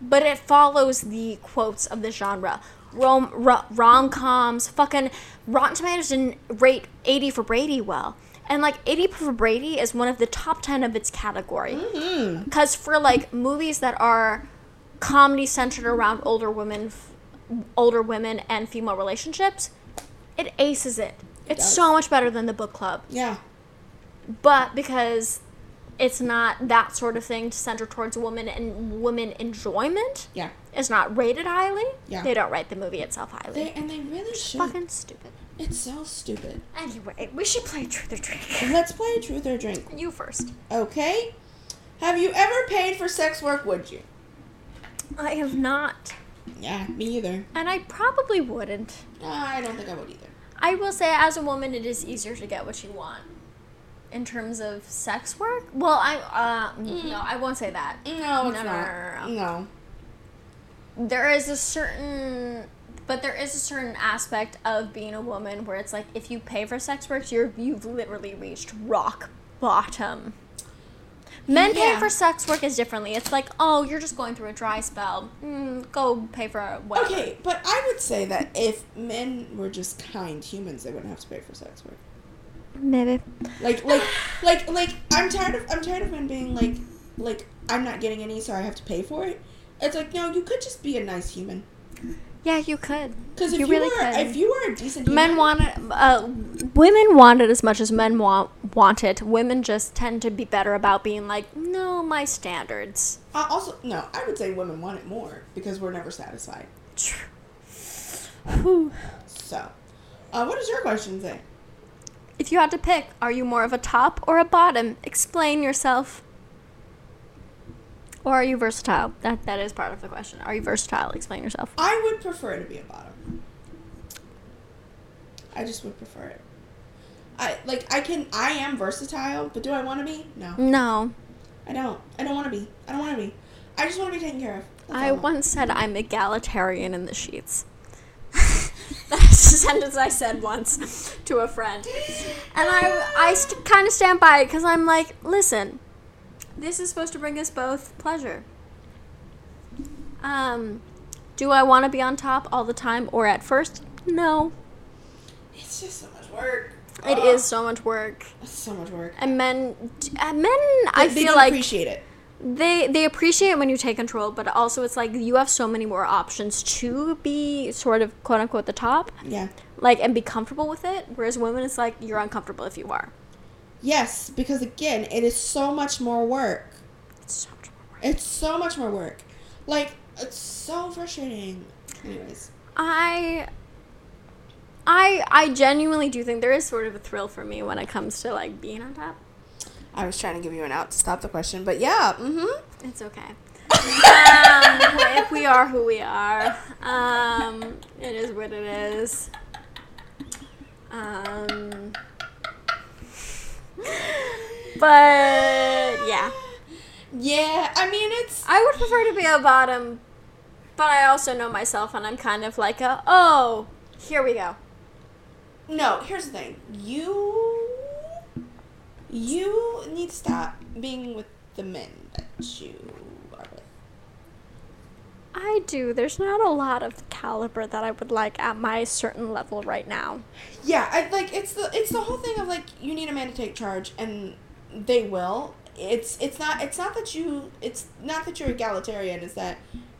But it follows the quotes of the genre. Rom ro- rom-coms, fucking Rotten Tomatoes didn't rate 80 for Brady well. And like 80 for Brady is one of the top 10 of its category. Mm-hmm. Cuz for like movies that are comedy centered around older women f- older women and female relationships, it aces it. It's does. so much better than the book club Yeah. but because it's not that sort of thing to center towards women and women enjoyment Yeah. it's not rated highly Yeah. they don't rate the movie itself highly They and they really should. fucking stupid It's so stupid. anyway we should play truth or drink (laughs) Let's play truth or drink. you first Okay. Have you ever paid for sex work? Would you? i have not Yeah, me either. and i probably wouldn't I don't think I would either. i will say as a woman it is easier to get what you want in terms of sex work. Well i uh no i won't say that. No, it's No, no, no, No. there is a certain but there is a certain aspect of being a woman where it's like if you pay for sex work you're you've literally reached rock bottom men pay Yeah. for sex work is differently it's like oh you're just going through a dry spell mm, go pay for whatever Okay, but I would say that if men were just kind humans, they wouldn't have to pay for sex work. maybe Like, like, like, like. I'm tired of. I'm tired of men being like, like, I'm not getting any, so I have to pay for it. It's like, no, you could just be a nice human. Yeah you could Because if You really were, could. if you were a decent human, men want uh, women want it as much as men want want it women just tend to be better about being like no my standards Uh, also, no, I would say women want it more because we're never satisfied. So, uh, what does your question say? If you had to pick, are you more of a top or a bottom? Explain yourself. Or are you versatile? That that is part of the question. Are you versatile? Explain yourself. I would prefer to be a bottom. I just would prefer it. I like I can I am versatile, but do I want to be? No, No. I don't. I don't want to be. I don't want to be. I just want to be taken care of. That's I once said I'm egalitarian in the sheets. (laughs) That's a sentence I said once to a friend. And I, I st- kind of stand by it because I'm like, listen, this is supposed to bring us both pleasure. Um, do I want to be on top all the time or at first? No. It's just so much work. It Ugh, is so much work. It's so much work. And men, uh, men, I They- they feel like appreciate it. they they appreciate it when you take control, but also it's like you have so many more options to be sort of quote unquote the top, Yeah. like and be comfortable with it. Whereas women, it's like you're uncomfortable if you are. Yes, because again, it is so much more work. It's so much more work. It's so much more work. Like it's so frustrating. Anyways, I. I I genuinely do think there is sort of a thrill for me when it comes to like being on top. I was trying to give you an out to stop the question, but yeah. Mm-hmm. It's okay. um, (laughs) if we are who we are, um, it is what it is. Um, but yeah, Yeah, I mean it's I would prefer to be a bottom, but I also know myself, and I'm kind of like a oh, here we go. no. Here's the thing. You you need to stop being with the men that you are with. I do. There's not a lot of the caliber that I would like at my certain level right now. Yeah, I like it's the it's the whole thing of like you need need a man to take charge, and they will. It's it's not it's not that you it's not that you're egalitarian. It's that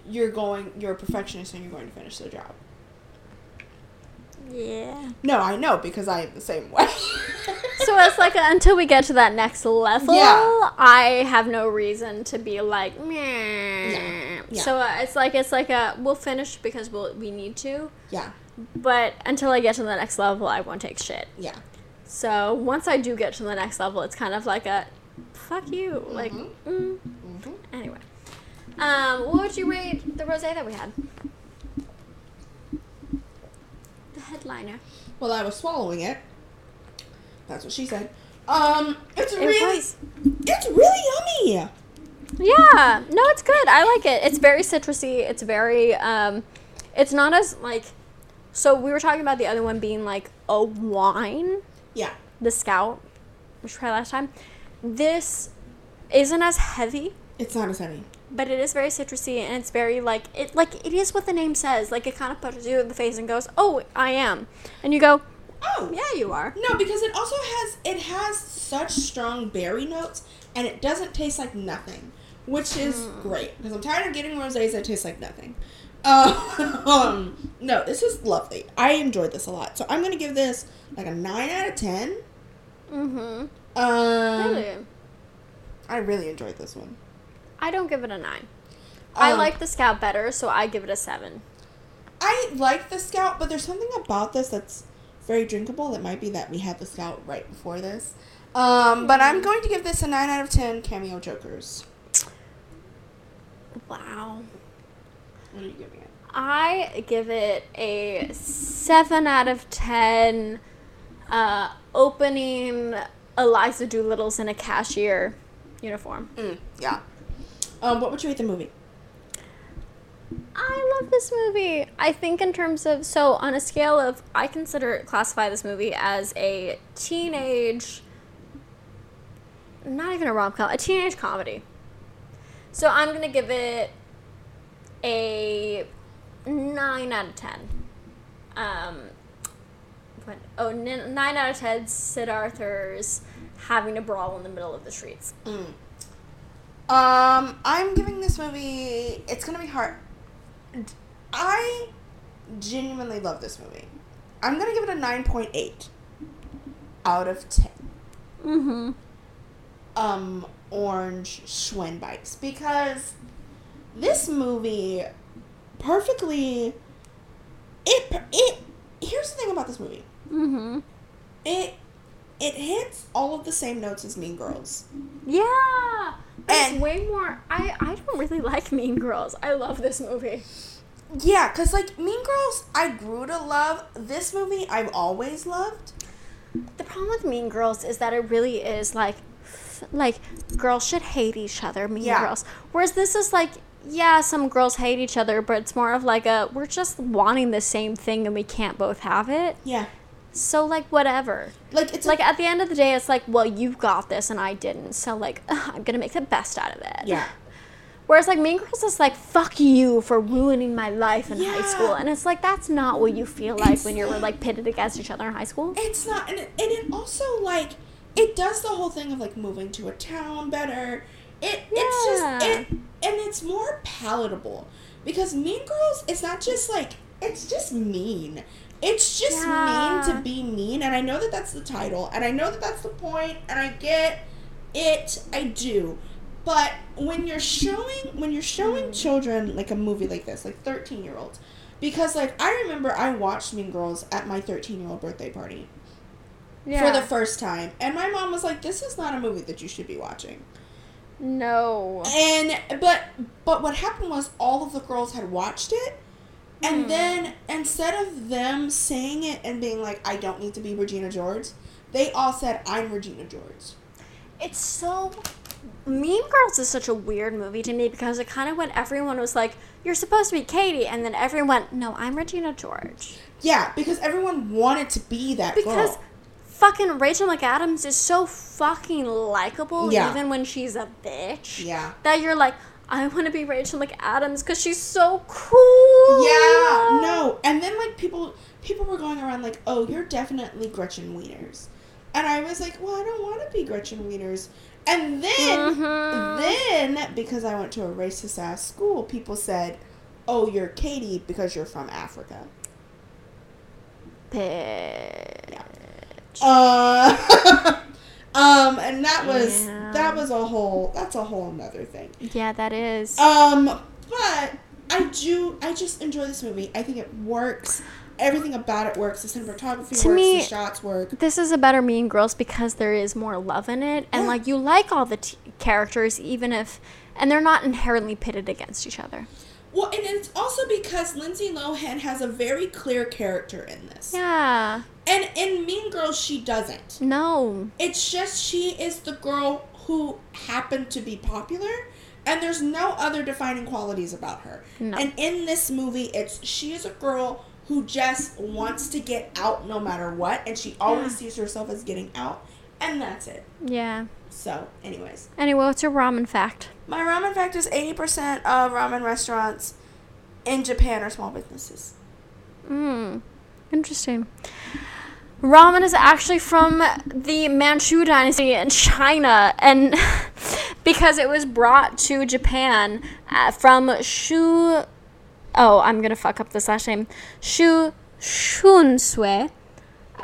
you're going you're a perfectionist and you're going to finish the job. Yeah. No, I know because I am the same way. (laughs) So it's like uh, until we get to that next level, Yeah. I have no reason to be like, meh. Yeah. Yeah. So uh, it's like it's like a we'll finish because we'll we need to, yeah, but until I get to the next level, I won't take shit. yeah. So once I do get to the next level, it's kind of like a fuck you. Like, mm. anyway. Um, what would you rate the rose that we had? The headliner. Well, I was swallowing it. That's what she said. Um, it's It really was. it's really yummy. Yeah, no, it's good. I like it. It's very citrusy. It's very, um, it's not as like. So we were talking about the other one being like a wine, Yeah, the Scout, which we tried last time. This isn't as heavy, it's not as heavy. but it is very citrusy and it's very like it like it is what the name says. Like it kind of punches you in the face and goes, "Oh, I am," and you go, Oh, "Yeah, you are." No, because it also has it has such strong berry notes, and it doesn't taste like nothing, which is Hmm. great. Because I'm tired of getting rosés that taste like nothing. Um, (laughs) no, this is lovely. I enjoyed this a lot, so I'm gonna give this like a nine out of ten. Mm-hmm. Um, Really, I really enjoyed this one. I don't give it a nine. I Um, like the Scout better, so I give it a seven. I like the scout, but there's something about this that's very drinkable. It might be that we had the scout right before this. Um, but I'm going to give this a nine out of ten. Cameo jokers. Wow. What are you giving it? I give it a 7 out of 10 uh, opening Eliza Doolittle's in a cashier uniform. Mm, yeah. Um, what would you rate the movie? I love this movie. I think in terms of so on a scale of I consider classify this movie as a teenage not even a rom com, a teenage comedy. So I'm gonna give it a nine out of ten. Um, what? Oh, n- nine out of ten. Sidarthur's having a brawl in the middle of the streets. Um, I'm giving this movie. It's gonna be hard. I genuinely love this movie. I'm gonna give it a nine point eight out of ten. Mm-hmm. um, orange Schwinn bikes because this movie perfectly it it here's the thing about this movie Mm-hmm. it it hits all of the same notes as Mean Girls Yeah. It's And- way more. I I don't really (laughs) like Mean Girls. I love this movie. yeah because like Mean Girls I grew to love this movie I've always loved The problem with Mean Girls is that it really is like, like girls should hate each other. Mean Yeah. Girls. Whereas this is like, yeah, some girls hate each other, but it's more of like a we're just wanting the same thing and we can't both have it. yeah So like whatever. like it's Like at the end of the day, it's like, well, you got this and I didn't. So like, (laughs) I'm gonna make the best out of it. yeah (laughs) Whereas like Mean Girls is like fuck you for ruining my life in high school, and it's like that's not what you feel like It's when you're like pitted against each other in high school. It's not, and it, and it also like it does the whole thing of like moving to a town better. It it's just Yeah. it, and it's more palatable because Mean Girls is not just like it's just mean. It's just mean to be mean, and I know that that's the title, and I know that that's the point, and I get it. I do. But when you're showing when you're showing hmm. children like a movie like this, like 13 year olds, because like I remember I watched Mean Girls at my 13 year old birthday party for the first time, and my mom was like, "This is not a movie that you should be watching." No. And but but what happened was all of the girls had watched it, and hmm. then instead of them saying it and being like, "I don't need to be Regina George," they all said, "I'm Regina George." It's so. Mean Girls is such a weird movie to me because it kind of went. Everyone was like, "You're supposed to be Cady," and then everyone went, "No, I'm Regina George." Yeah, because everyone wanted to be that Because girl. Fucking Rachel McAdams is so fucking likable, Yeah. even when she's a bitch. Yeah. That you're like, I want to be Rachel McAdams because she's so cool. Yeah, no, and then like people people were going around like, "Oh, you're definitely Gretchen Wieners," And I was like, well, I don't want to be Gretchen Wieners. And then, Mhm. then because I went to a racist ass school, people said, "Oh, you're Cady because you're from Africa." Uh, (laughs) um, and that was Yeah. that was a whole that's a whole another thing. Yeah, that is. Um, but I do I just enjoy this movie. I think it works. Everything about it works. The cinematography To works. me- the shots work. this is a better Mean Girls because there is more love in it, and Yeah. like you like all the t- characters, even if, and they're not inherently pitted against each other. Well, and it's also because Lindsay Lohan has a very clear character in this. Yeah. And in Mean Girls, she doesn't. No. It's just she is the girl who happened to be popular, and there's no other defining qualities about her. No. And in this movie, it's she is a girl who just wants to get out no matter what, and she always sees herself as getting out, and that's it. Yeah. So, anyways, Anyway, what's your ramen fact? my ramen fact is 80% of ramen restaurants in Japan are small businesses. Mm. Interesting. Ramen is actually from the Manchu dynasty in China, and (laughs) because it was brought to Japan uh, from Shu. Oh, I'm gonna fuck up this last name. Shu Shunsui,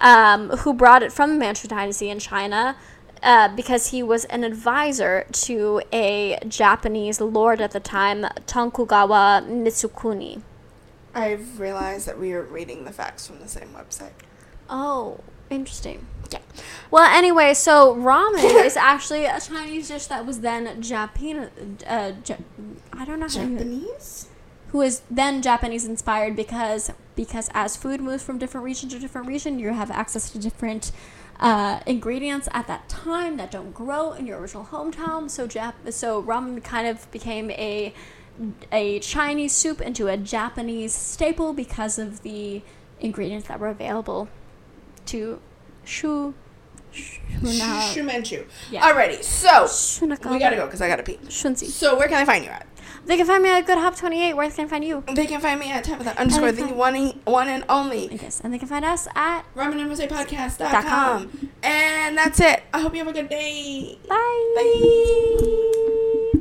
um, who brought it from the Manchu dynasty in China. Uh, because he was an advisor to a Japanese lord at the time, Tokugawa Mitsukuni. I've realized that we are reading the facts from the same website. Oh, interesting. Yeah. Well, anyway, so ramen (laughs) is actually a Chinese dish that was then Japan. Uh, ja- I don't know Japanese? who is then Japanese inspired because because as food moves from different region to different region, you have access to different uh, ingredients at that time that don't grow in your original hometown. So Jap- so ramen kind of became a a Chinese soup into a Japanese staple because of the ingredients that were available to shu Shumenchu. Yeah. Alrighty, so we gotta go because I gotta pee. shunzi. So where can I find you at? They can find me at Good Hop 28. Where can I find you? They can find me at without underscore the one, one and only Yes, and they can find us at ramen and Dot podcast.com. com. And that's it. I hope you have a good day. Bye. Bye.